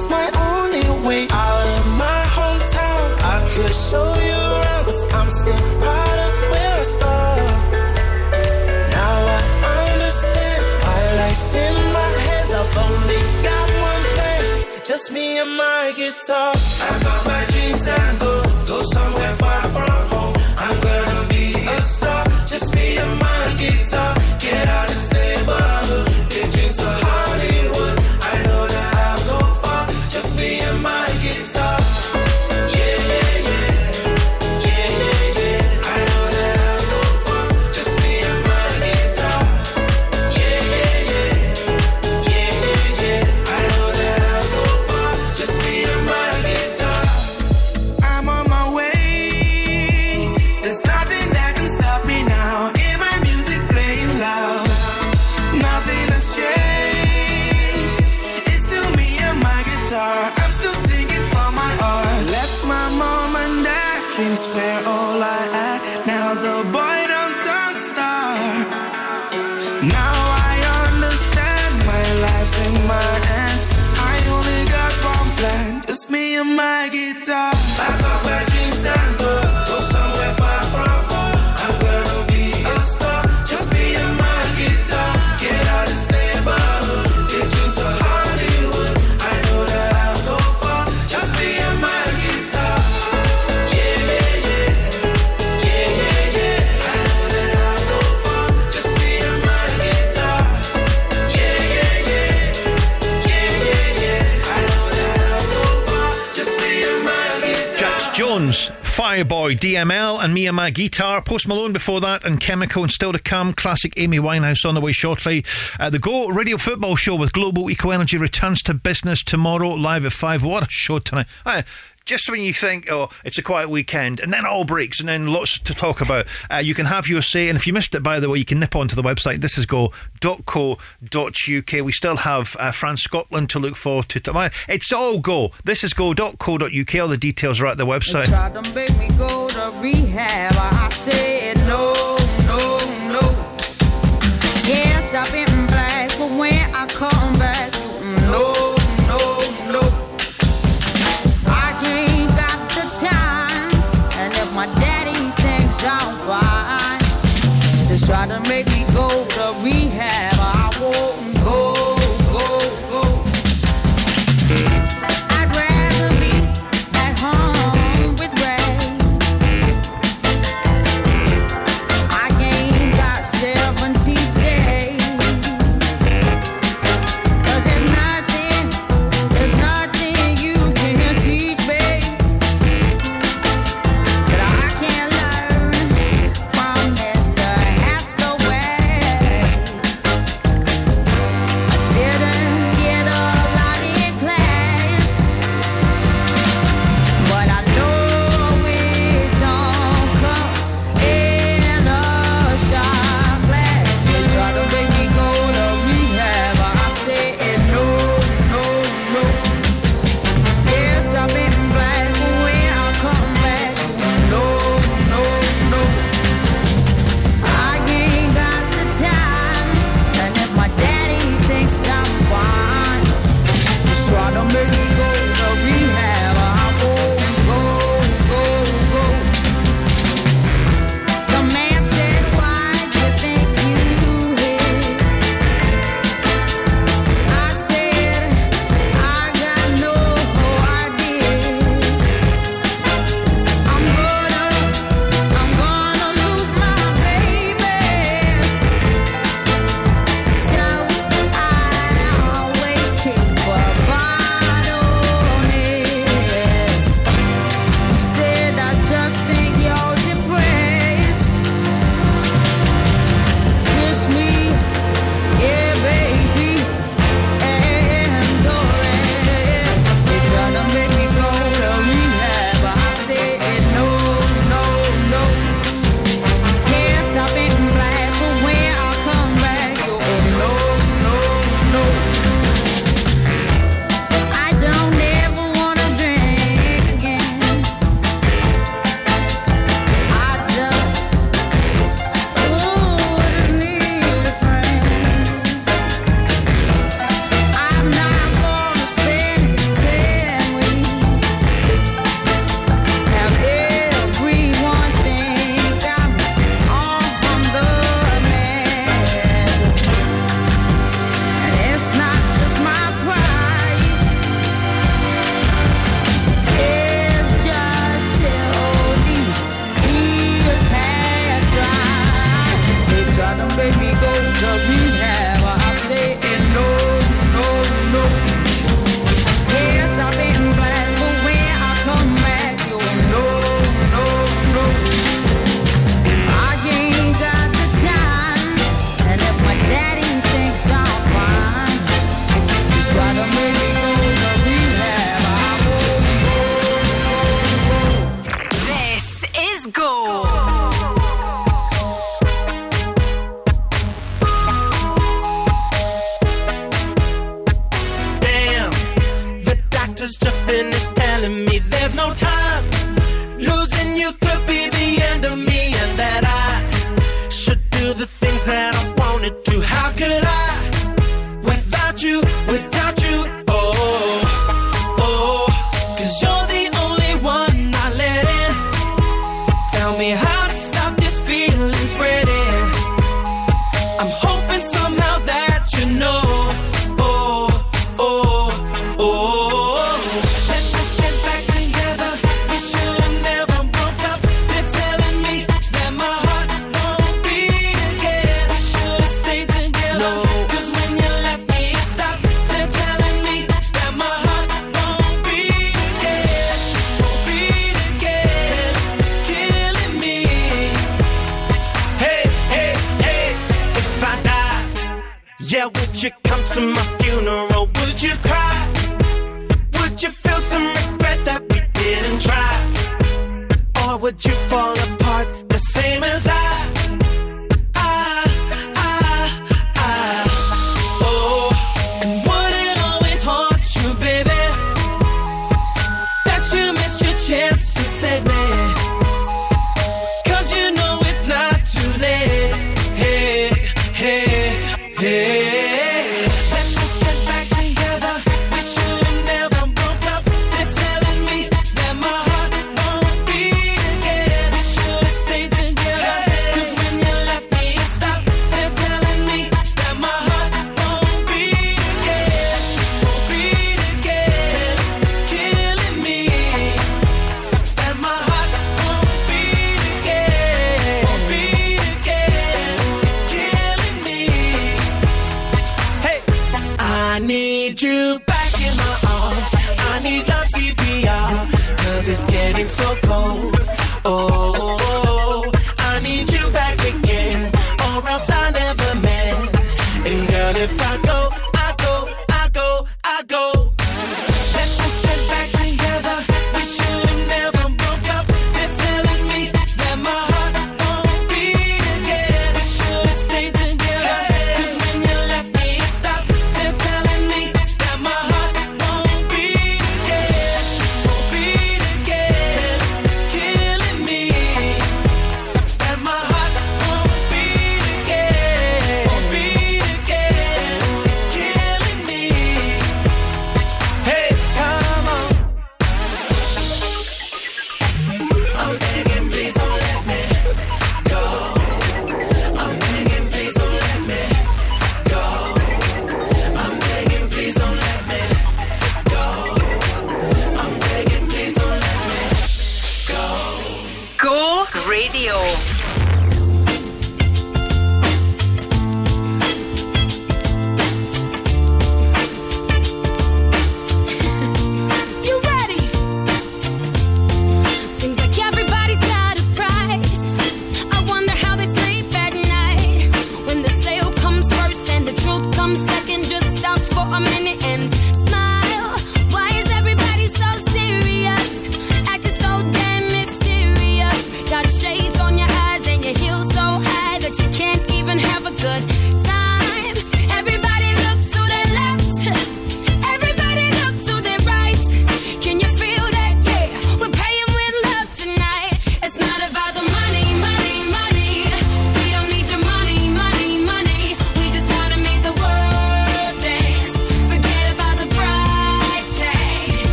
That's my only way out of my hometown. I could show you around. Cause I'm still proud of where I started. Now I understand why life's in my hands. I've only got one plan, just me and my guitar. I got my dreams and Boy, DML, and Me and My Guitar. Post Malone before that, and Chemical, and still to come. Classic Amy Winehouse on the way shortly. Uh, the Go Radio Football Show with Global Eco Energy returns to business tomorrow, live at 5. What a show tonight. I, just when you think, oh, it's a quiet weekend, and then all breaks, and then lots to talk about. Uh, you can have your say. And if you missed it, by the way, you can nip onto the website this is go.co.uk. We still have uh, France Scotland to look forward to. It's all go. This is go.co.uk. All the details are at the website. Yes, I've been black, but when I sound fine. Try to make me go to rehab.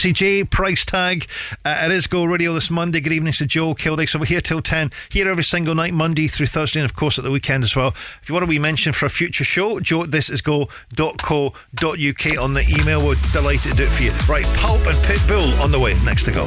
Jessie J, price tag. Uh, it is Go Radio this Monday. Good evening to Joe Kilday. So we're here till 10, here every single night, Monday through Thursday, and of course at the weekend as well. If you want to be mentioned for a future show, joe at thisisgo.co.uk on the email. We're delighted to do it for you. Right, Pulp and Pitbull on the way. Next to go.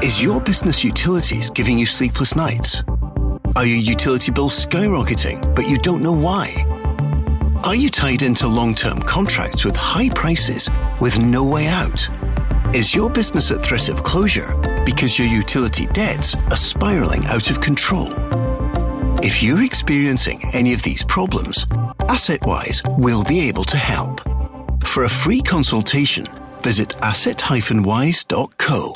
Is your business utilities giving you sleepless nights? Are your utility bills skyrocketing, but you don't know why? Are you tied into long term contracts with high prices with no way out? Is your business at threat of closure because your utility debts are spiraling out of control? If you're experiencing any of these problems, AssetWise will be able to help. For a free consultation, visit asset-wise.co.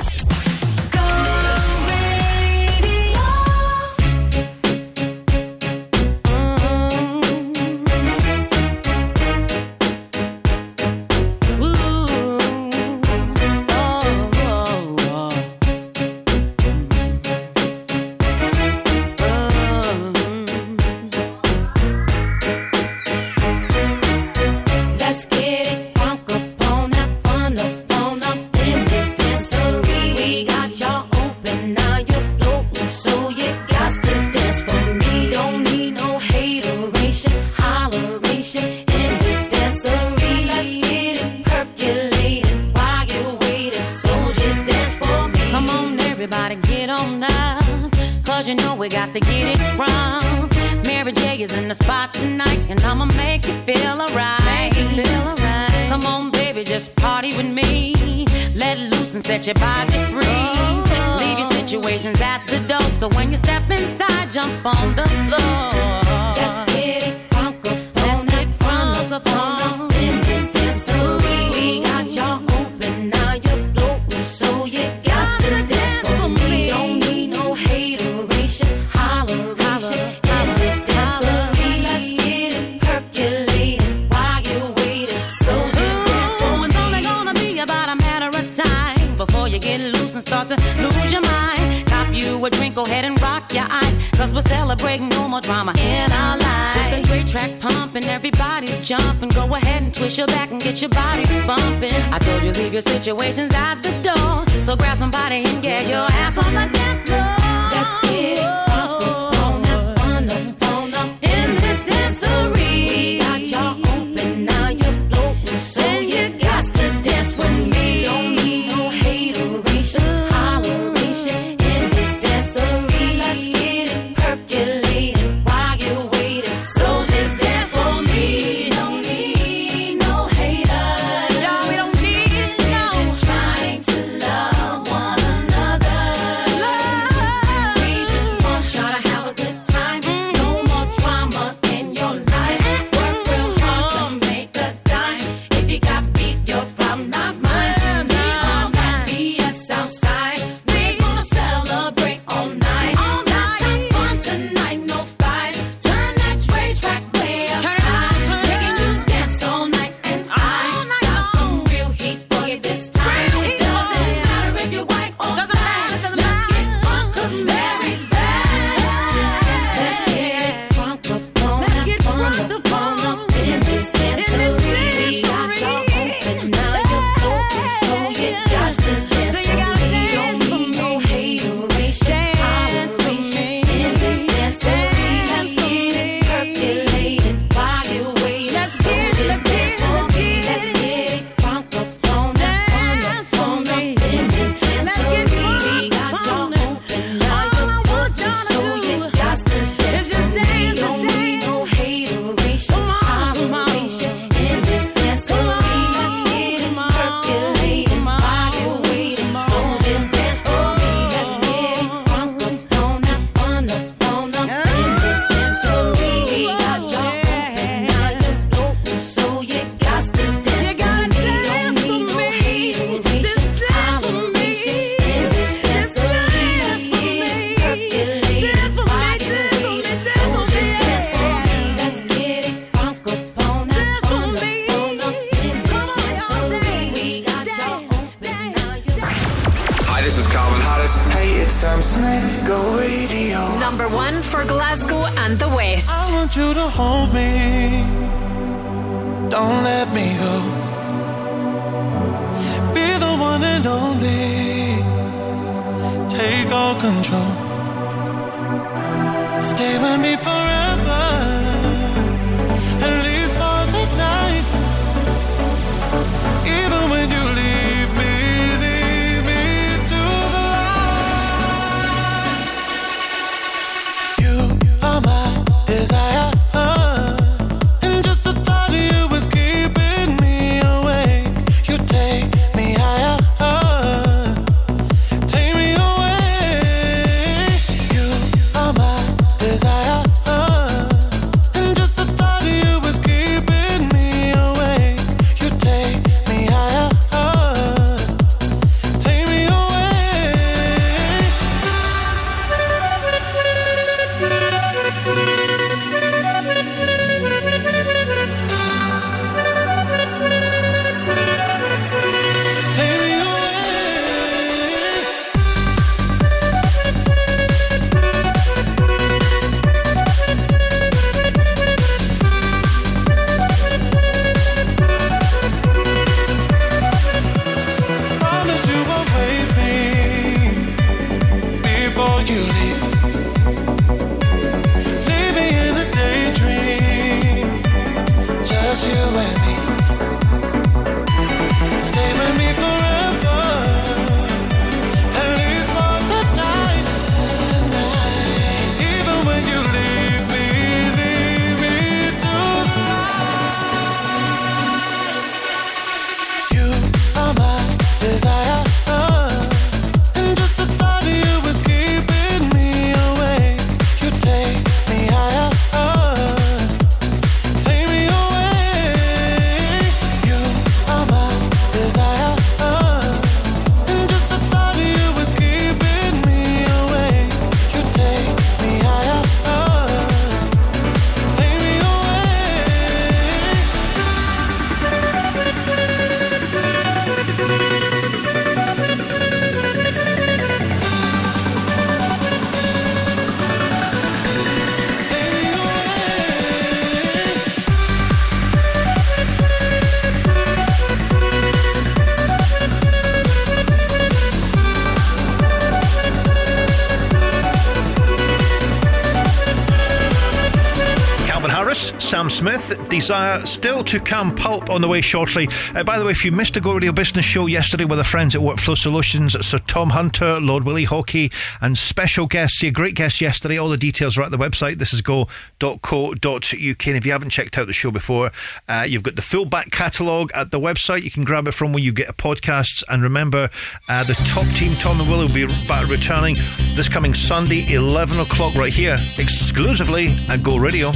Desire still to come. Pulp on the way shortly. Uh, by the way, if you missed the Go Radio Business show yesterday with our friends at Workflow Solutions, Sir Tom Hunter, Lord Willie Haughey, and special guests, yeah, great guests yesterday. All the details are at the website. This is go.co.uk. And if you haven't checked out the show before, uh, you've got the full back catalogue at the website. You can grab it from where you get podcasts. And remember, uh, the top team, Tom and Willie, will be back returning this coming Sunday, 11 o'clock, right here, exclusively at Go Radio.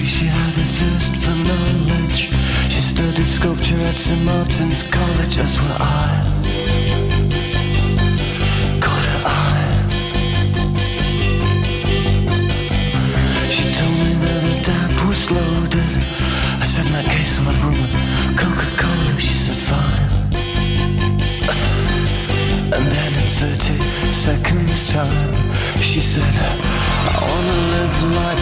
She had a thirst for knowledge. She studied sculpture at St. Martin's College, that's where I caught her eye. She told me that the dad was loaded. I said, in that case, I'll have rum and Coca-Cola. She said, fine. And then in 30 seconds time, she said, I wanna live like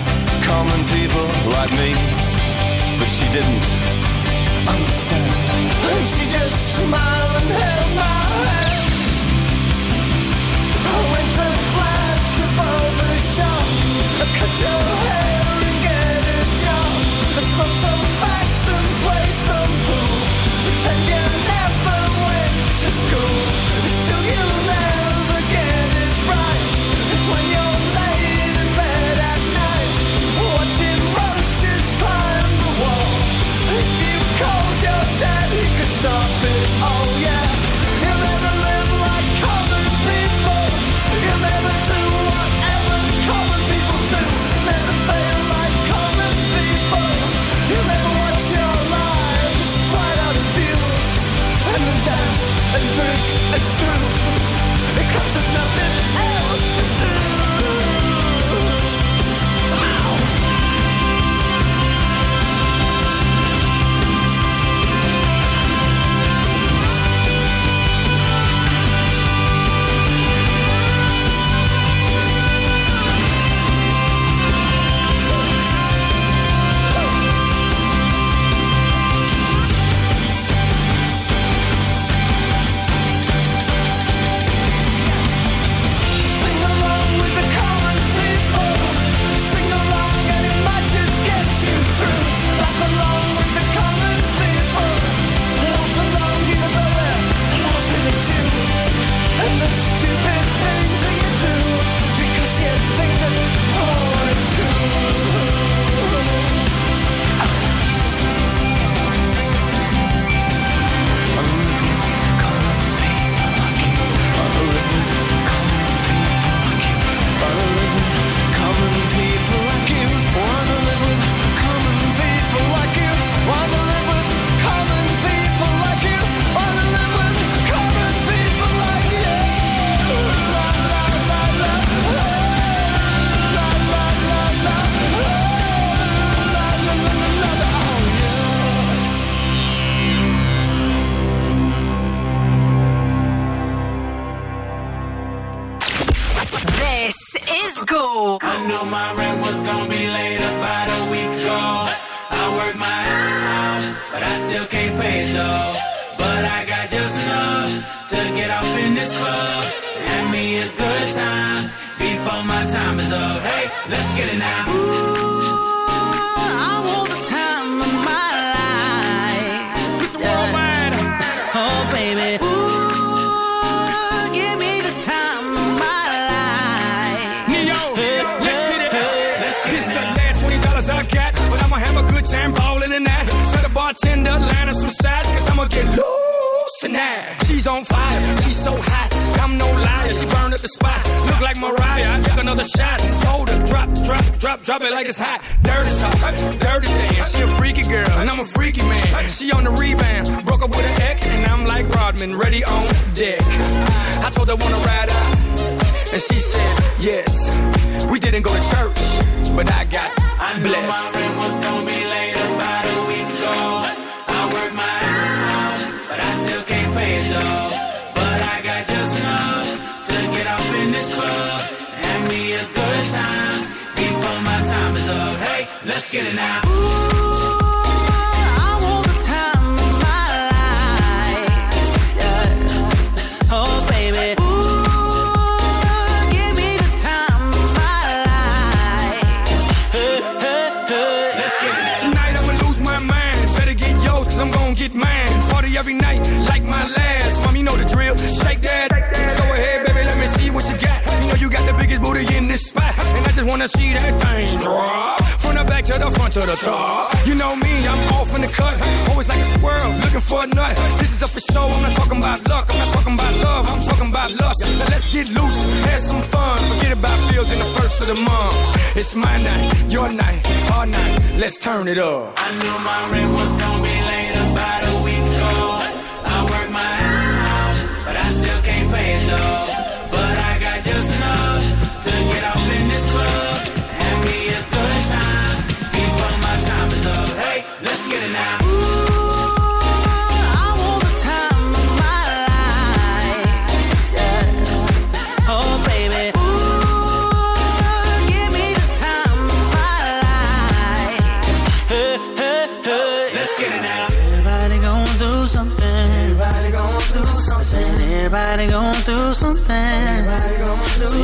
common people like me. But she didn't understand. And she just smiled and held my hand. I went and flat above the shop. I cut your hair and get a job. I smoked some facts and play some pool. Pretend you never went to school. It's still you now. Cause there's nothing else. to do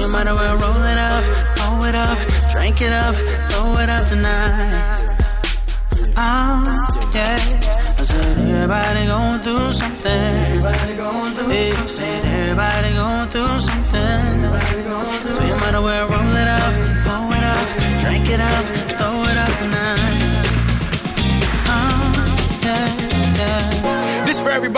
you matter where well roll it up, roll it up, drink it up, throw it up tonight. Oh, yeah. I said everybody going through something. Everybody going through yeah. something. Said everybody going through something. So you matter where well roll it up, blow it up, drink it up.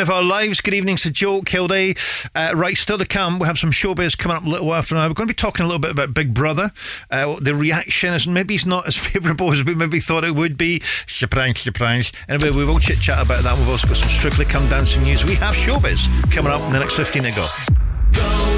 Of our lives. Good evening to Joe Kilday. Uh, right, still to come, we have some showbiz coming up a little while from now. We're going to be talking a little bit about Big Brother. Uh, the reaction is maybe it's not as favourable as we maybe thought it would be. Surprise, surprise. Anyway, we will chit chat about that. We've also got some Strictly Come Dancing news. We have showbiz coming up in the next 15 to go.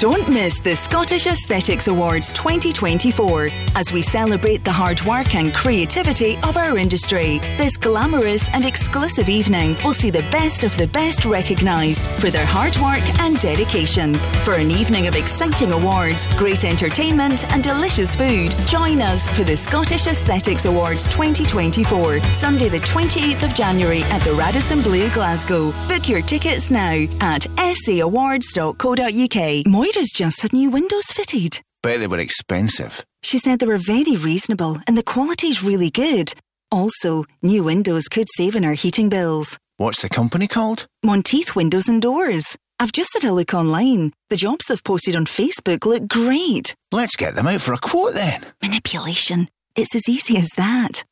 Don't miss the Scottish Aesthetics Awards 2024 as we celebrate the hard work and creativity of our industry. This glamorous and exclusive evening will see the best of the best recognised for their hard work and dedication. For an evening of exciting awards, great entertainment, and delicious food, join us for the Scottish Aesthetics Awards 2024, Sunday, the 28th of January at the Radisson Blu, Glasgow. Book your tickets now at sawards.co.uk. Moira's just had new windows fitted. Bet they were expensive. She said they were very reasonable and the quality's really good. Also, new windows could save on our heating bills. What's the company called? Monteith Windows and Doors. I've just had a look online. The jobs they've posted on Facebook look great. Let's get them out for a quote then. Manipulation. It's as easy as that.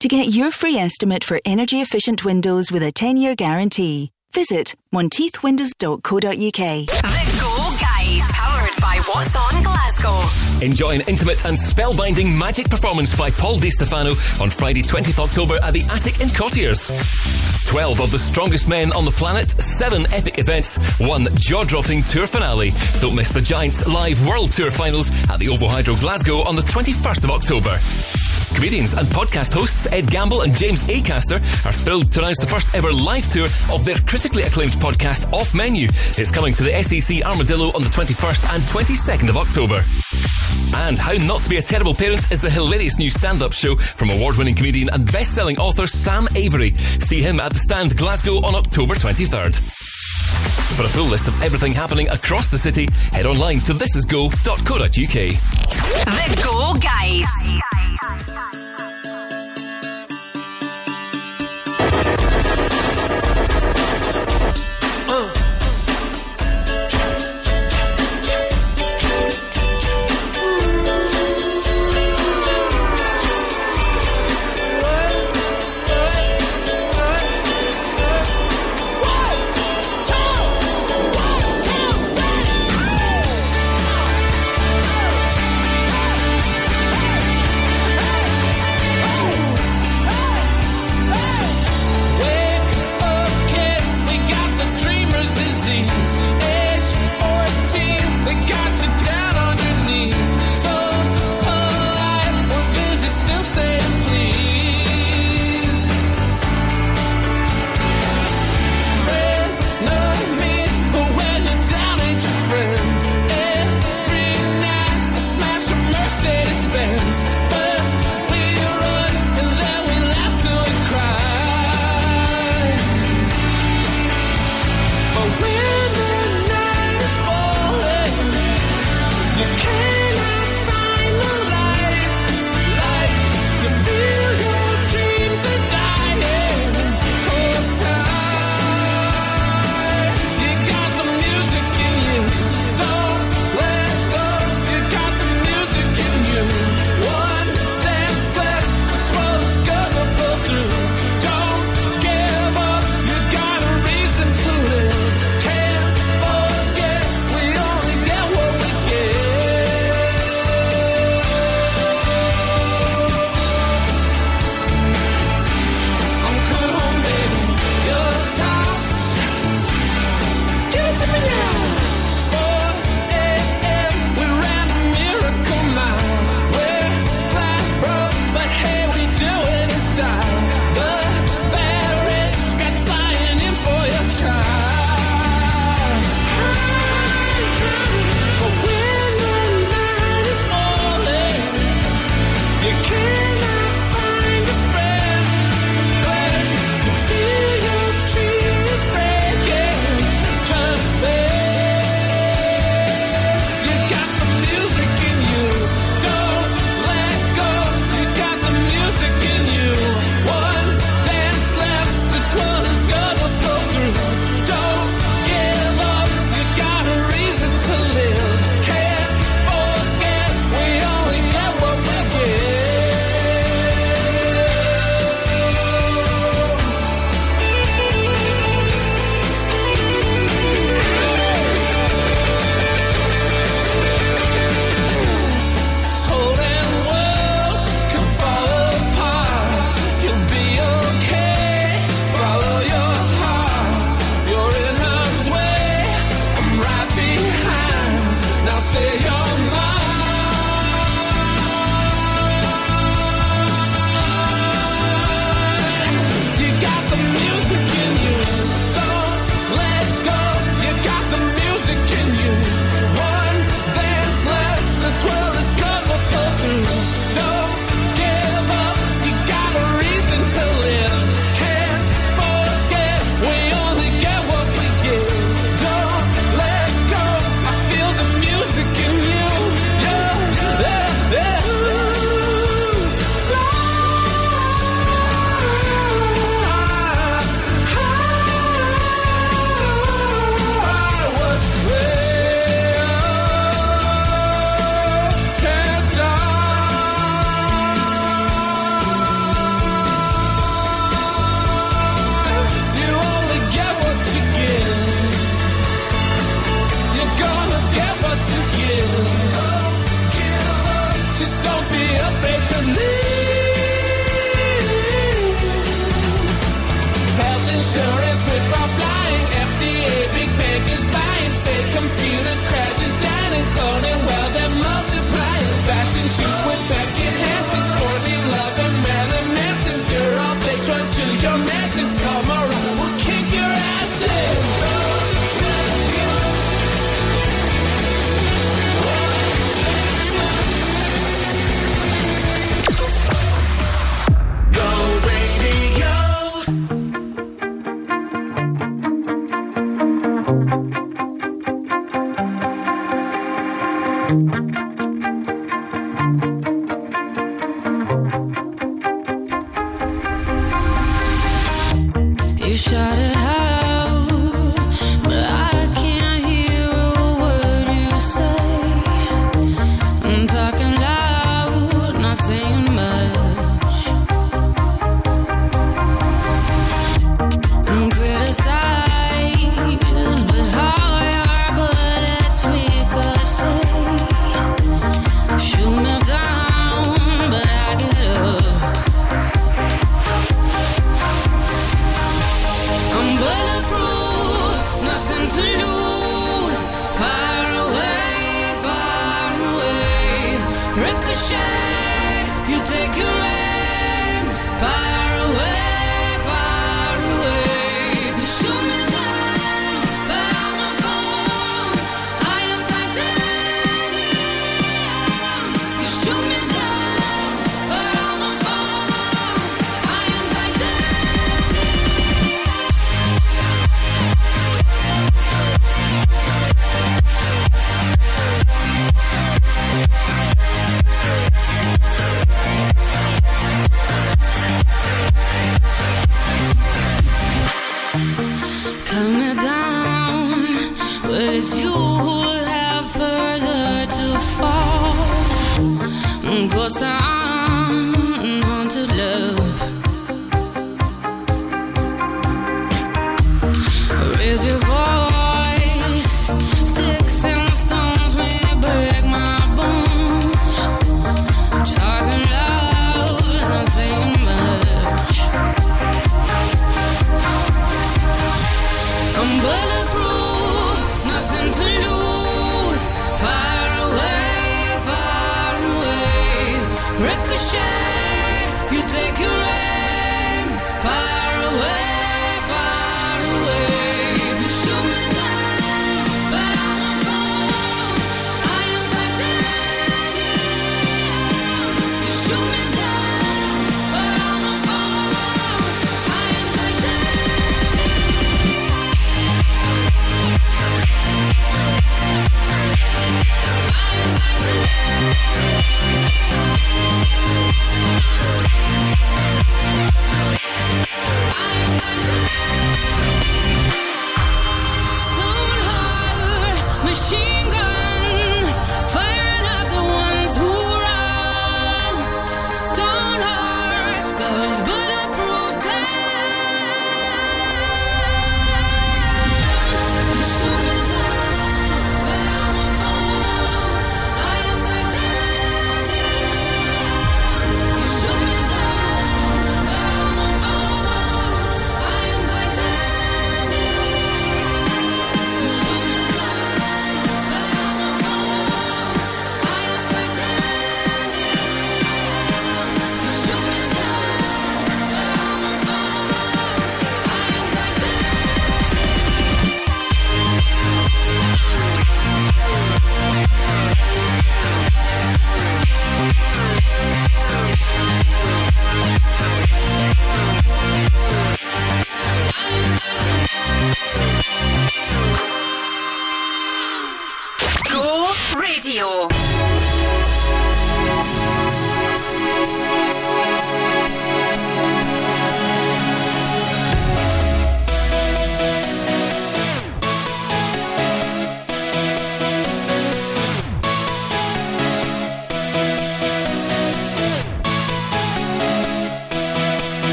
To get your free estimate for energy efficient windows with a 10 year guarantee, visit monteithwindows.co.uk. Guide, powered by What's On Glasgow. Enjoy an intimate and spellbinding magic performance by Paul Di Stefano on Friday, 20th October at the Attic in Cottiers. 12 of the strongest men on the planet, 7 epic events, 1 jaw dropping tour finale. Don't miss the Giants live World Tour finals at the Ovo Hydro Glasgow on the 21st of October. Comedians and podcast hosts Ed Gamble and James Acaster are thrilled to announce the first ever live tour of their critically acclaimed podcast Off Menu. It's coming to the SEC Armadillo on the 21st and 22nd of October. And How Not to Be a Terrible Parent is the hilarious new stand up show from award winning comedian and best selling author Sam Avery. See him at the Stand Glasgow on October 23rd. For a full list of everything happening across the city, head online to thisisgo.co.uk. The Go Guide.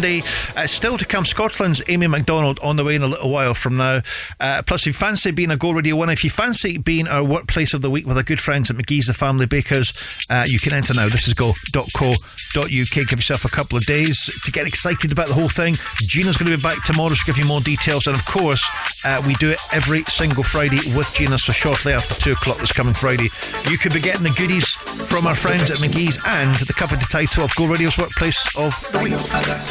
Monday. Uh, still to come, Scotland's Amy MacDonald on the way in a little while from now. Uh, plus, if you fancy being a Go Radio winner, if you fancy being our workplace of the week with our good friends at McGee's The Family Bakers, uh, you can enter now. This is go.co.uk. Give yourself a couple of days to get excited about the whole thing. Gina's going to be back tomorrow to give you more details. And of course, uh, we do it every single Friday with Gina. So shortly after two o'clock this coming Friday, you could be getting the goodies from our friends at McGee's and the covered title of Go Radio's Workplace of the Week.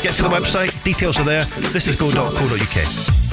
Get to the website, details are there. This is go.co.uk.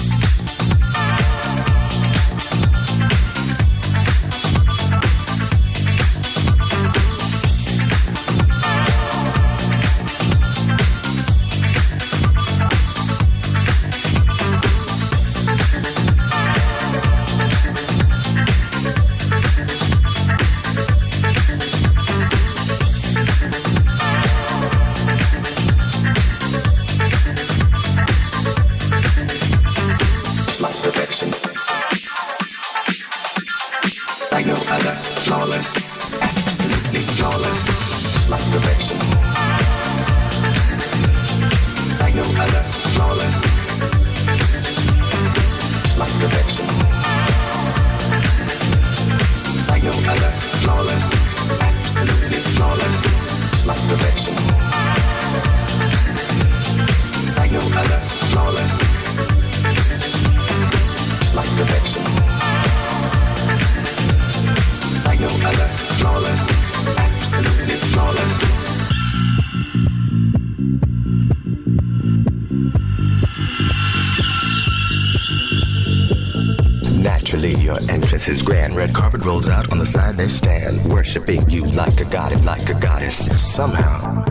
is grand. Red carpet rolls out on the side they stand, worshiping you like a god, like a goddess. Somehow,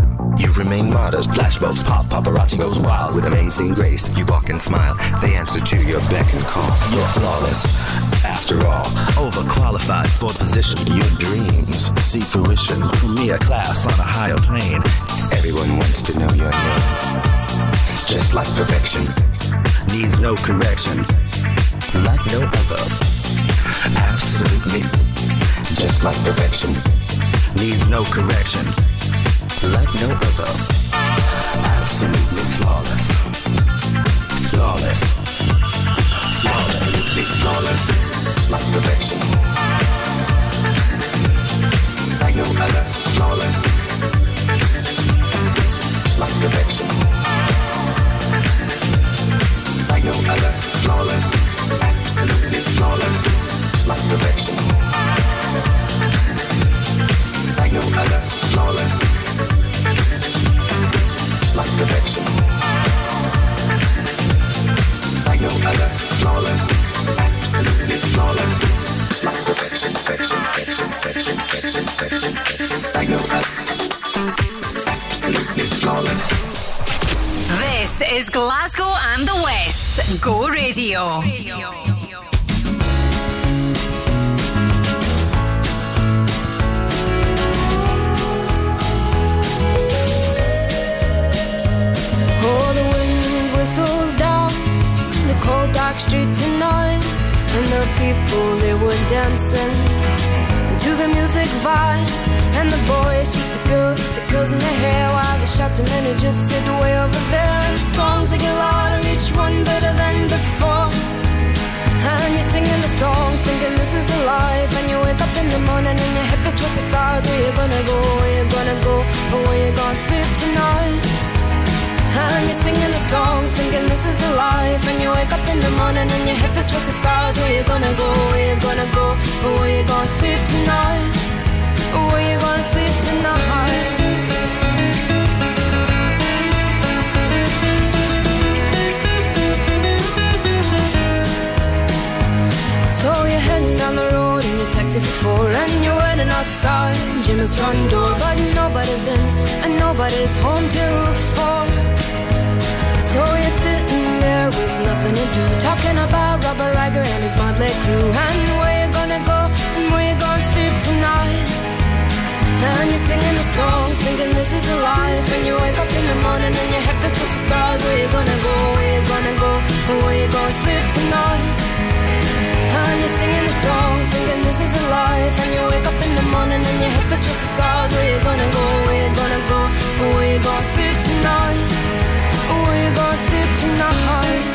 remain modest. Flashbulbs pop, paparazzi goes wild with amazing grace. You walk and smile. They answer to your beck and call. You're flawless. After all, overqualified for the position. Your dreams see fruition. Premier class on a higher plane. Everyone wants to know your name. Just like perfection. Needs no correction. Like no other. Absolutely. Just like perfection. Needs no correction. Like no other. Absolutely flawless. Flawless. Flawless. Flawless. Like perfection. Like no other, flawless. Like perfection. Like no other, flawless. This is Glasgow and the West Go Radio. Radio. Dark street tonight, and the people they were dancing to the music vibe, and the boys just the girls with the girls in their hair, while the shouting men who just sit way over there. And the songs they get louder, each one better than before. And you're singing the songs, thinking this is a life. And you wake up in the morning and your hip is twisted sides. Where you gonna go? Where you gonna go? Or where you gonna sleep tonight? And you're singing the songs, thinking this is a life. And you wake up in the morning and your hip is twisted sides. Where you gonna go? Where you gonna go? Where you gonna sleep tonight? Where you gonna sleep tonight? So you're heading down the road in your taxi for four And you're waiting outside Jim's front door But nobody's in and nobody's home till four do Talking about Robert Riger and his motley crew And where you gonna go and where you gonna sleep tonight and you're singing the songs, thinking this is a life. And you wake up in the morning and your head feels twisted stars. Where you gonna go? Where you gonna go? Or where you gonna sleep tonight? And you're singing the songs, thinking this is a life. And you wake up in the morning and your head feels twisted stars. Where you gonna go? Where you gonna go? Or where you gonna sleep tonight? Where you gonna sleep tonight?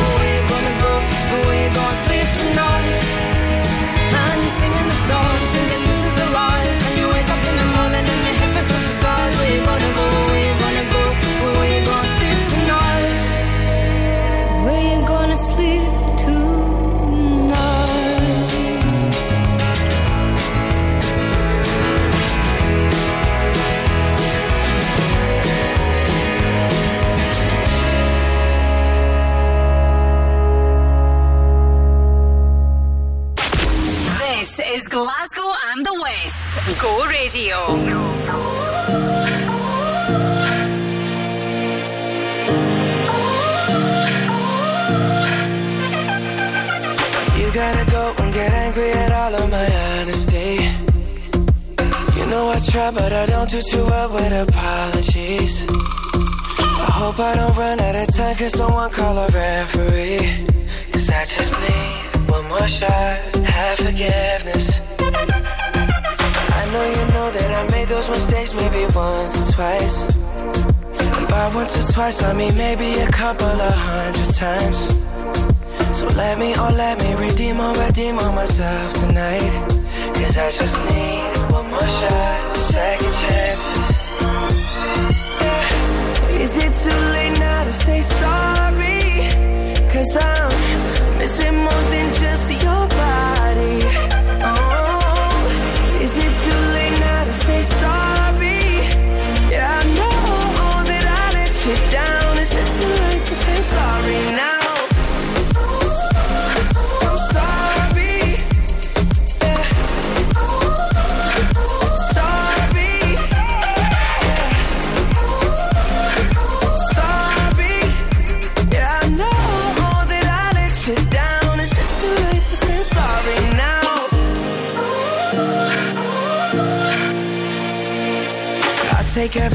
Songs, The West. Go Radio. You gotta go and get angry at all of my honesty. You know I try, but I don't do too well with apologies. I hope I don't run out of time, cause someone call a referee. Cause I just need one more shot, have forgiveness. Know you know that I made those mistakes maybe once or twice. By once or twice, I mean maybe a couple of hundred times. So let me, oh let me redeem or redeem on myself tonight. Cause I just need one more shot, second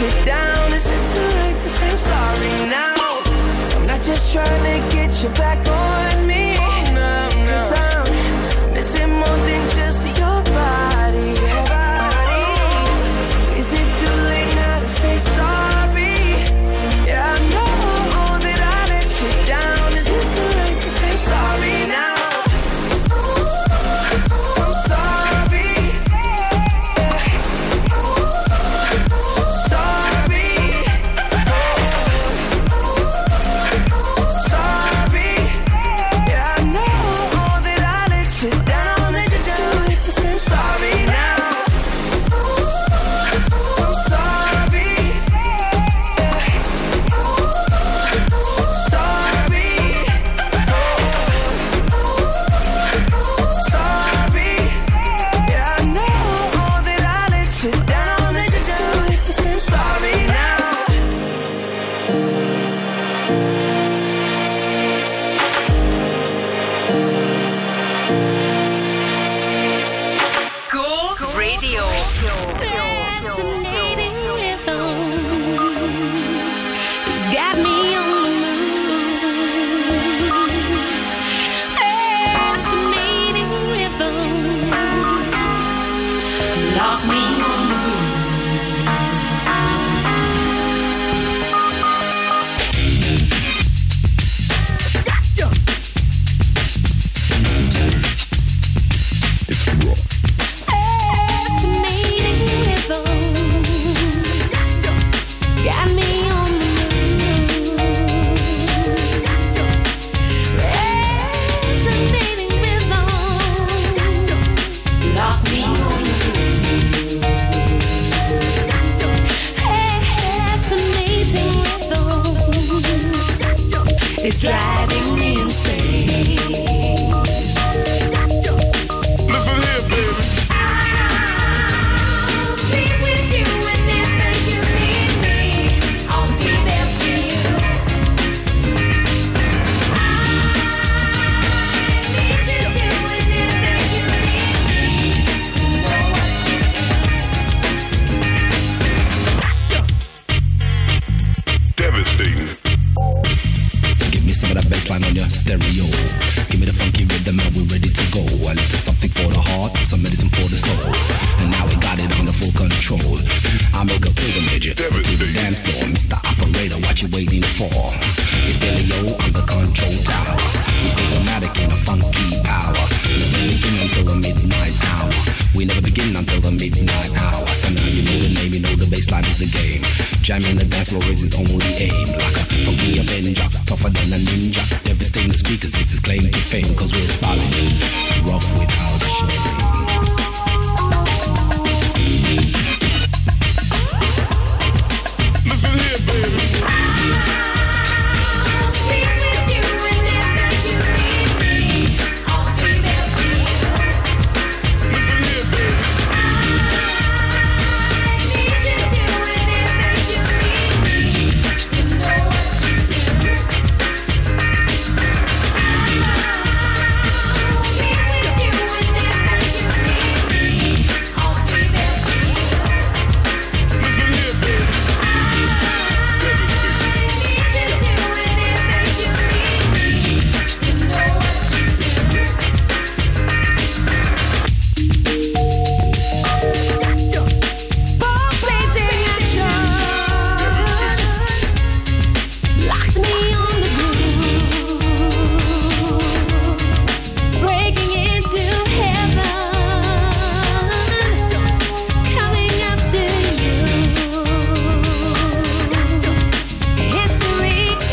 let down. Is it too late to say I'm sorry now? I'm not just trying to get you back on me. Cause I'm missing more than just